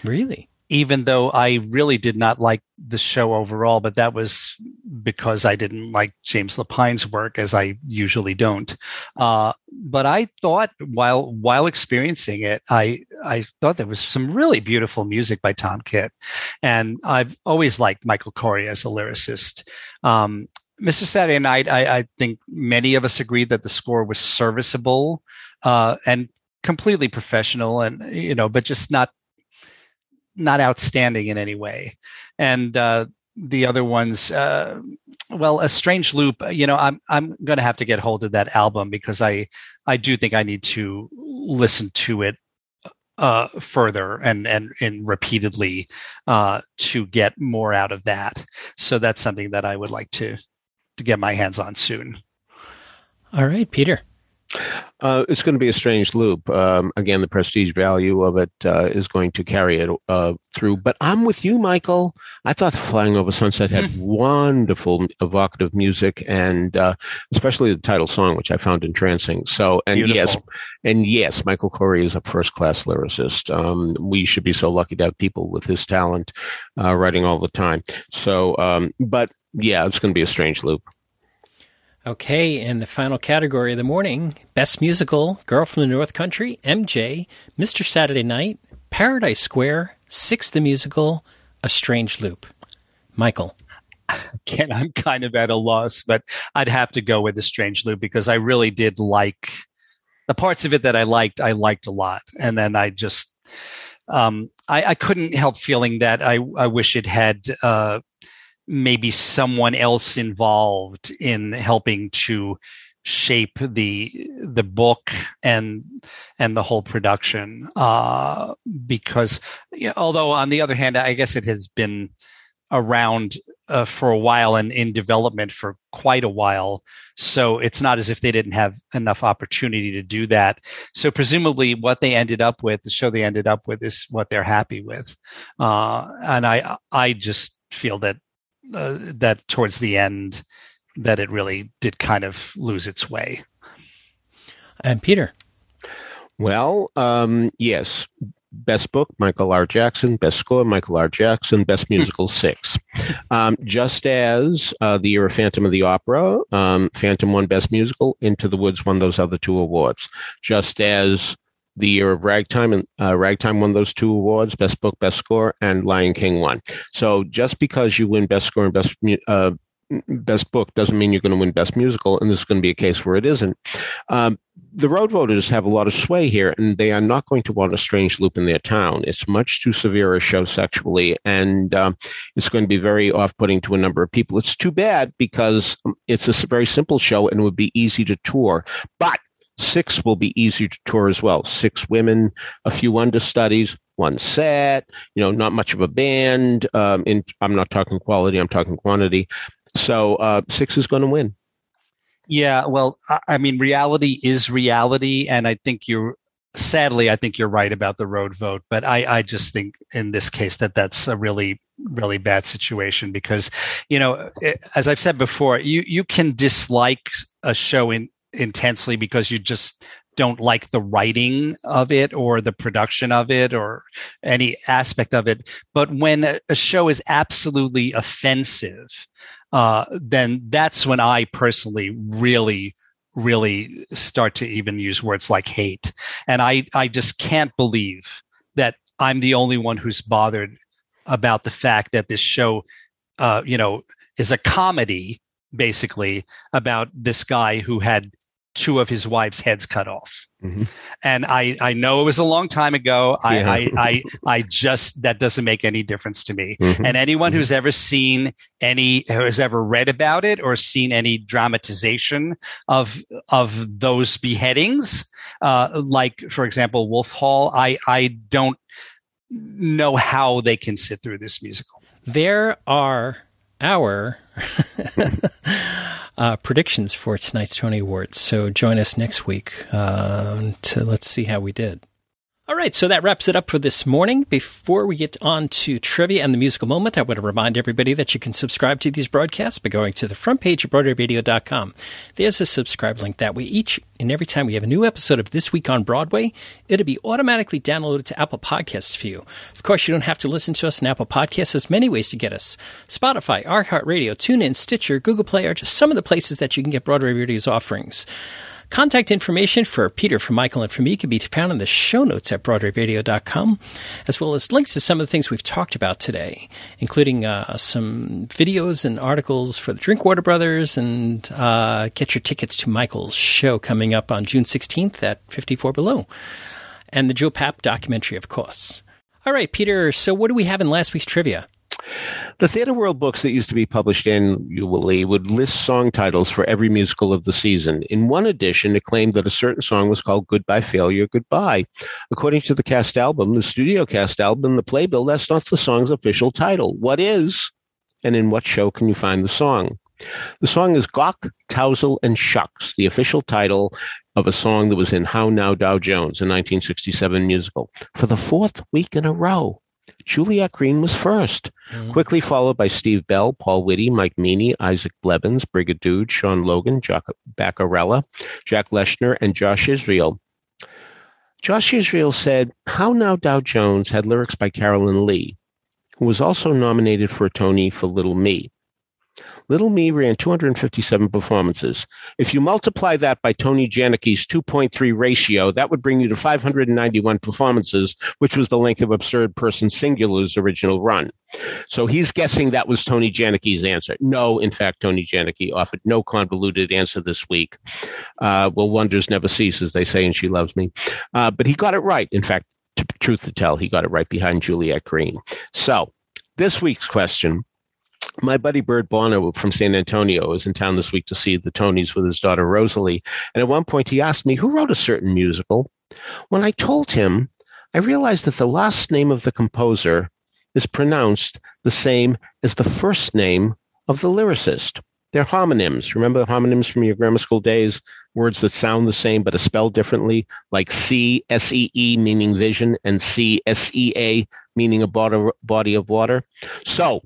Speaker 1: Really?
Speaker 2: Even though I really did not like the show overall, but that was because I didn't like James Lapine's work, as I usually don't. Uh, but I thought while while experiencing it, I I thought there was some really beautiful music by Tom Kitt, and I've always liked Michael Korie as a lyricist. Um, Mr. Saturday Night, I, I, think many of us agreed that the score was serviceable uh, and completely professional, and you know, but just not not outstanding in any way. And uh, the other ones, uh, well, a strange loop. You know, I'm I'm going to have to get hold of that album because I I do think I need to listen to it uh, further and and and repeatedly uh, to get more out of that. So that's something that I would like to to get my hands on soon.
Speaker 1: All right, Peter.
Speaker 3: Uh, it's going to be a strange loop. Um, again, the prestige value of it uh, is going to carry it uh, through. But I'm with you, Michael. I thought Flying Over Sunset had hmm. wonderful, evocative music, and uh, especially the title song, which I found entrancing. So, and Beautiful. yes, and yes, Michael Korie is a first class lyricist. Um, we should be so lucky to have people with his talent uh, writing all the time. So, um, but yeah, it's going to be a strange loop.
Speaker 1: Okay, in the final category of the morning Best Musical, Girl from the North Country, MJ, Mr. Saturday Night, Paradise Square, Six the Musical, A Strange Loop. Michael.
Speaker 2: Again, I'm kind of at a loss, but I'd have to go with A Strange Loop because I really did like the parts of it that I liked, I liked a lot. And then I just, um, I, I couldn't help feeling that I, I wish it had, uh, maybe someone else involved in helping to shape the the book and and the whole production. Uh, because you know, although on the other hand i guess it has been around uh, for a while and in development for quite a while. So it's not as if they didn't have enough opportunity to do that. So presumably what they ended up with the show they ended up with is what they're happy with. Uh, and i i just feel that uh, that towards the end that it really did kind of lose its way.
Speaker 1: And Peter.
Speaker 3: Well, um, yes. Best book, Michael R. Jackson. Best score, Michael R. Jackson. Best musical, six. Um, just as uh, the year of Phantom of the Opera, um, Phantom won Best Musical, Into the Woods won those other two awards. Just as the year of Ragtime, and uh, Ragtime won those two awards: Best Book, Best Score, and Lion King won. So just because you win Best Score and Best uh, Best Book doesn't mean you're going to win Best Musical, and this is going to be a case where it isn't. Um, the road voters have a lot of sway here, and they are not going to want a strange loop in their town. It's much too severe a show sexually, and um, it's going to be very off-putting to a number of people. It's too bad because it's a very simple show and would be easy to tour. But Six will be easier to tour as well. Six women, a few understudies, one set, you know, not much of a band. Um, in, I'm not talking quality, I'm talking quantity. So uh, six is going to win.
Speaker 2: Yeah, well, I mean, reality is reality, and I think you're sadly, I think you're right about the road vote, but I, I just think in this case that that's a really, really bad situation because, you know, as I've said before, you you can dislike a show in, intensely because you just don't like the writing of it or the production of it or any aspect of it. But when a, show is absolutely offensive, uh, then that's when I personally really really start to even use words like hate. And I, I just can't believe that I'm the only one who's bothered about the fact that this show, uh, you know, is a comedy basically about this guy who had two of his wife's heads cut off. Mm-hmm. And I, I know it was a long time ago. I, yeah. I, I, I, just, that doesn't make any difference to me. Mm-hmm. And anyone mm-hmm. who's ever seen any, who has ever read about it or seen any dramatization of, of those beheadings, uh, like, for example, Wolf Hall, I, I don't know how they can sit through this musical.
Speaker 1: There are our uh, predictions for tonight's Tony Awards. So join us next week uh, to let's see how we did. All right, so that wraps it up for this morning. Before we get on to trivia and the musical moment, I want to remind everybody that you can subscribe to these broadcasts by going to the front page of BroadwayRadio.com. There's a subscribe link that way. Each and every time we have a new episode of This Week on Broadway, it'll be automatically downloaded to Apple Podcasts for you. Of course, you don't have to listen to us on Apple Podcasts. There's many ways to get us. Spotify, iHeartRadio, TuneIn, Stitcher, Google Play are just some of the places that you can get Broadway Radio's offerings. Contact information for Peter, for Michael, and for me can be found in the show notes at BroadwayRadio.com, as well as links to some of the things we've talked about today, including uh, some videos and articles for the Drinkwater Brothers, and uh, get your tickets to Michael's show coming up on June 16th at 54 Below, and the Joe Papp documentary, of course. All right, Peter, so what do we have in last week's trivia?
Speaker 3: The Theatre World books that used to be published annually would list song titles for every musical of the season. In one edition, it claimed that a certain song was called Goodbye Failure, Goodbye. According to the cast album, the studio cast album, the playbill, that's not the song's official title. What is? And in what show can you find the song? The song is Gawk, Tousle, and Shucks, the official title of a song that was in How Now Dow Jones, a 1967 musical, for the fourth week in a row. Juliet Green was 1st mm-hmm. quickly followed by Steve Bell, Paul Whitty, Mike Meany, Isaac Blevins, Brigadude, Sean Logan, Jack Baccarella, Jack Leshner, and Josh Israel. Josh Israel said, How Now Dow Jones had lyrics by Carolyn Leigh, who was also nominated for a Tony for Little Me. Little Me ran 257 performances. If you multiply that by Tony Janicki's 2.3 ratio, that would bring you to 591 performances, which was the length of Absurd Person Singular's original run. So he's guessing that was Tony Janicki's answer. No, in fact, Tony Janicki offered no convoluted answer this week. Uh, well, wonders never cease, as they say, and she loves me. Uh, but he got it right. In fact, truth to tell, he got it right behind Juliet Green. So this week's question my buddy Bird Bono from San Antonio was in town this week to see the Tonys with his daughter Rosalie. And at one point he asked me, Who wrote a certain musical? When I told him, I realized that the last name of the composer is pronounced the same as the first name of the lyricist. They're homonyms. Remember the homonyms from your grammar school days? Words that sound the same but are spelled differently, like C S E E meaning vision and C S E A meaning a body of water. So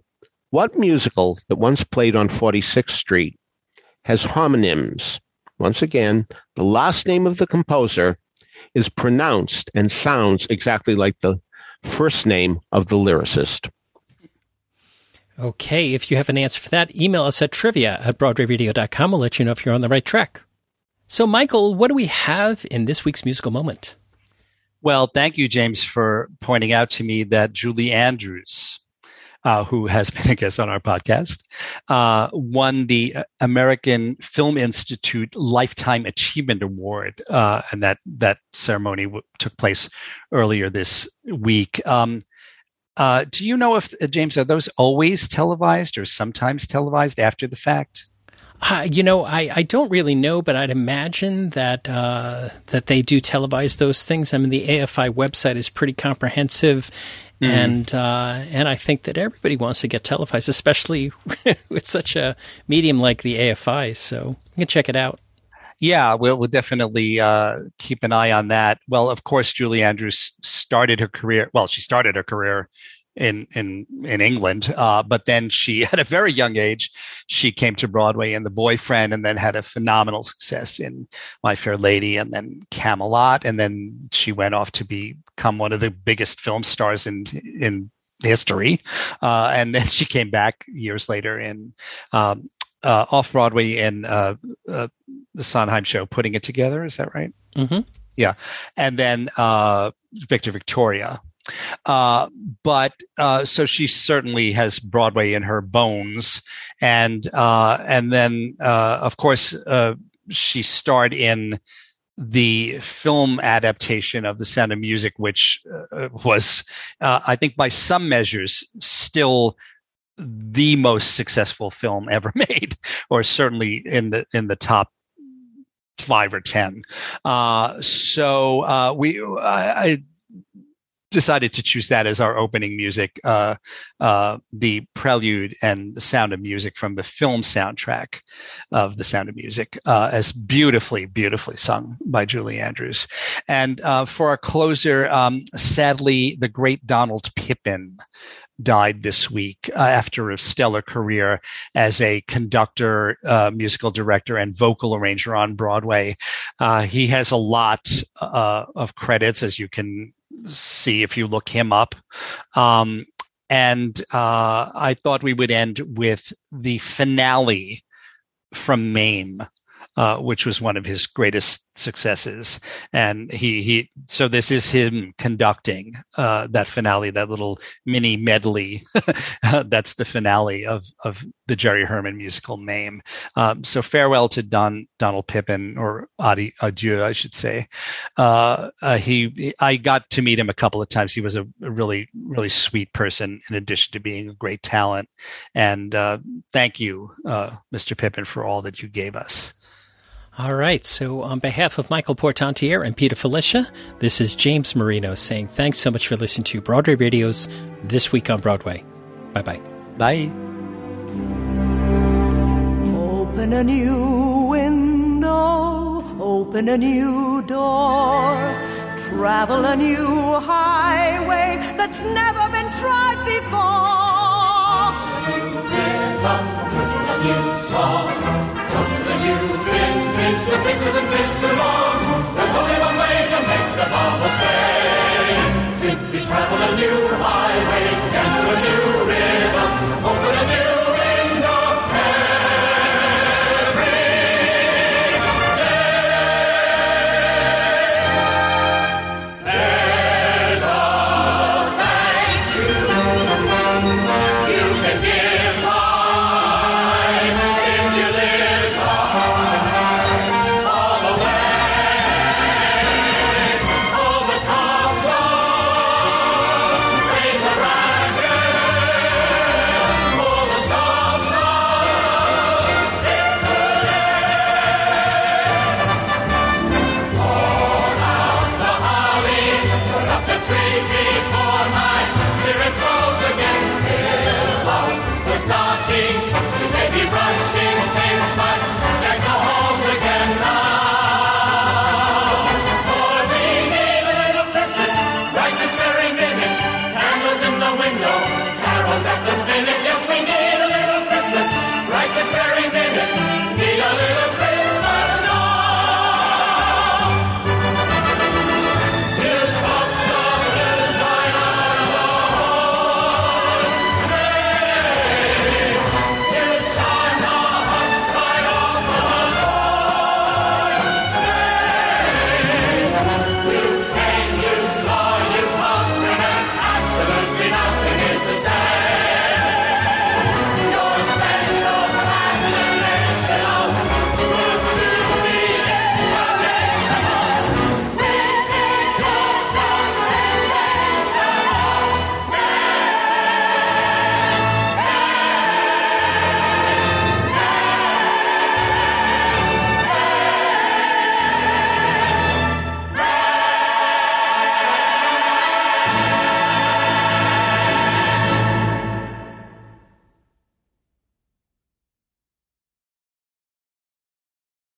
Speaker 3: what musical that once played on 46th Street has homonyms? Once again, the last name of the composer is pronounced and sounds exactly like the first name of the lyricist.
Speaker 1: Okay, if you have an answer for that, email us at trivia at broadwayradio.com. We'll let you know if you're on the right track. So, Michael, what do we have in this week's musical moment?
Speaker 2: Well, thank you, James, for pointing out to me that Julie Andrews uh, who has been a guest on our podcast, uh, won the American Film Institute Lifetime Achievement Award, uh, and that that ceremony w- took place earlier this week. Um, uh, do you know if uh, James are those always televised or sometimes televised after the fact?
Speaker 1: Uh, you know, I, I don't really know, but I'd imagine that uh, that they do televise those things. I mean, the AFI website is pretty comprehensive, mm. and uh, and I think that everybody wants to get televised, especially with such a medium like the AFI. So you can check it out.
Speaker 2: Yeah, we'll, we'll definitely uh, keep an eye on that. Well, of course, Julie Andrews started her career. Well, she started her career in in in England. Uh, but then she, at a very young age, she came to Broadway and The Boyfriend, and then had a phenomenal success in My Fair Lady, and then Camelot, and then she went off to become one of the biggest film stars in in history. Uh, and then she came back years later in. Um, uh, off Broadway in uh, uh, the Sondheim show, putting it together. Is that right?
Speaker 1: Mm-hmm.
Speaker 2: Yeah, and then uh, Victor Victoria, uh, but uh, so she certainly has Broadway in her bones, and uh, and then uh, of course uh, she starred in the film adaptation of The Sound of Music, which uh, was, I think, by some measures, still the most successful film ever made, or certainly in the in the top five or ten. so we, I, I decided to choose that as our opening music, uh, uh, the prelude and the sound of music from the film soundtrack of The Sound of Music, uh, as beautifully, beautifully sung by Julie Andrews. And uh, for our closer, um, sadly, the great Donald Pippin died this week uh, after a stellar career as a conductor, uh, musical director, and vocal arranger on Broadway. Uh, he has a lot uh, of credits, as you can see if you look him up. Um, and uh, I thought we would end with the finale from MAME uh, which was one of his greatest successes. And he he so this is him conducting uh, that finale, that little mini medley. That's the finale of of the Jerry Herman musical Mame. Um, so farewell to Don Donald Pippin or adi, adieu, I should say. Uh, uh, he I got to meet him a couple of times. He was a, a really really sweet person in addition to being a great talent. And uh, thank you, uh, Mr. Pippin, for all that you gave us.
Speaker 1: All right. So, on behalf of Michael Portantiere and Peter Filichia, this is James Marino saying thanks so much for listening to Broadway Radio's This Week on Broadway. Bye bye.
Speaker 2: Bye.
Speaker 6: Open a new window, open a new door, travel a new highway that's never been tried before.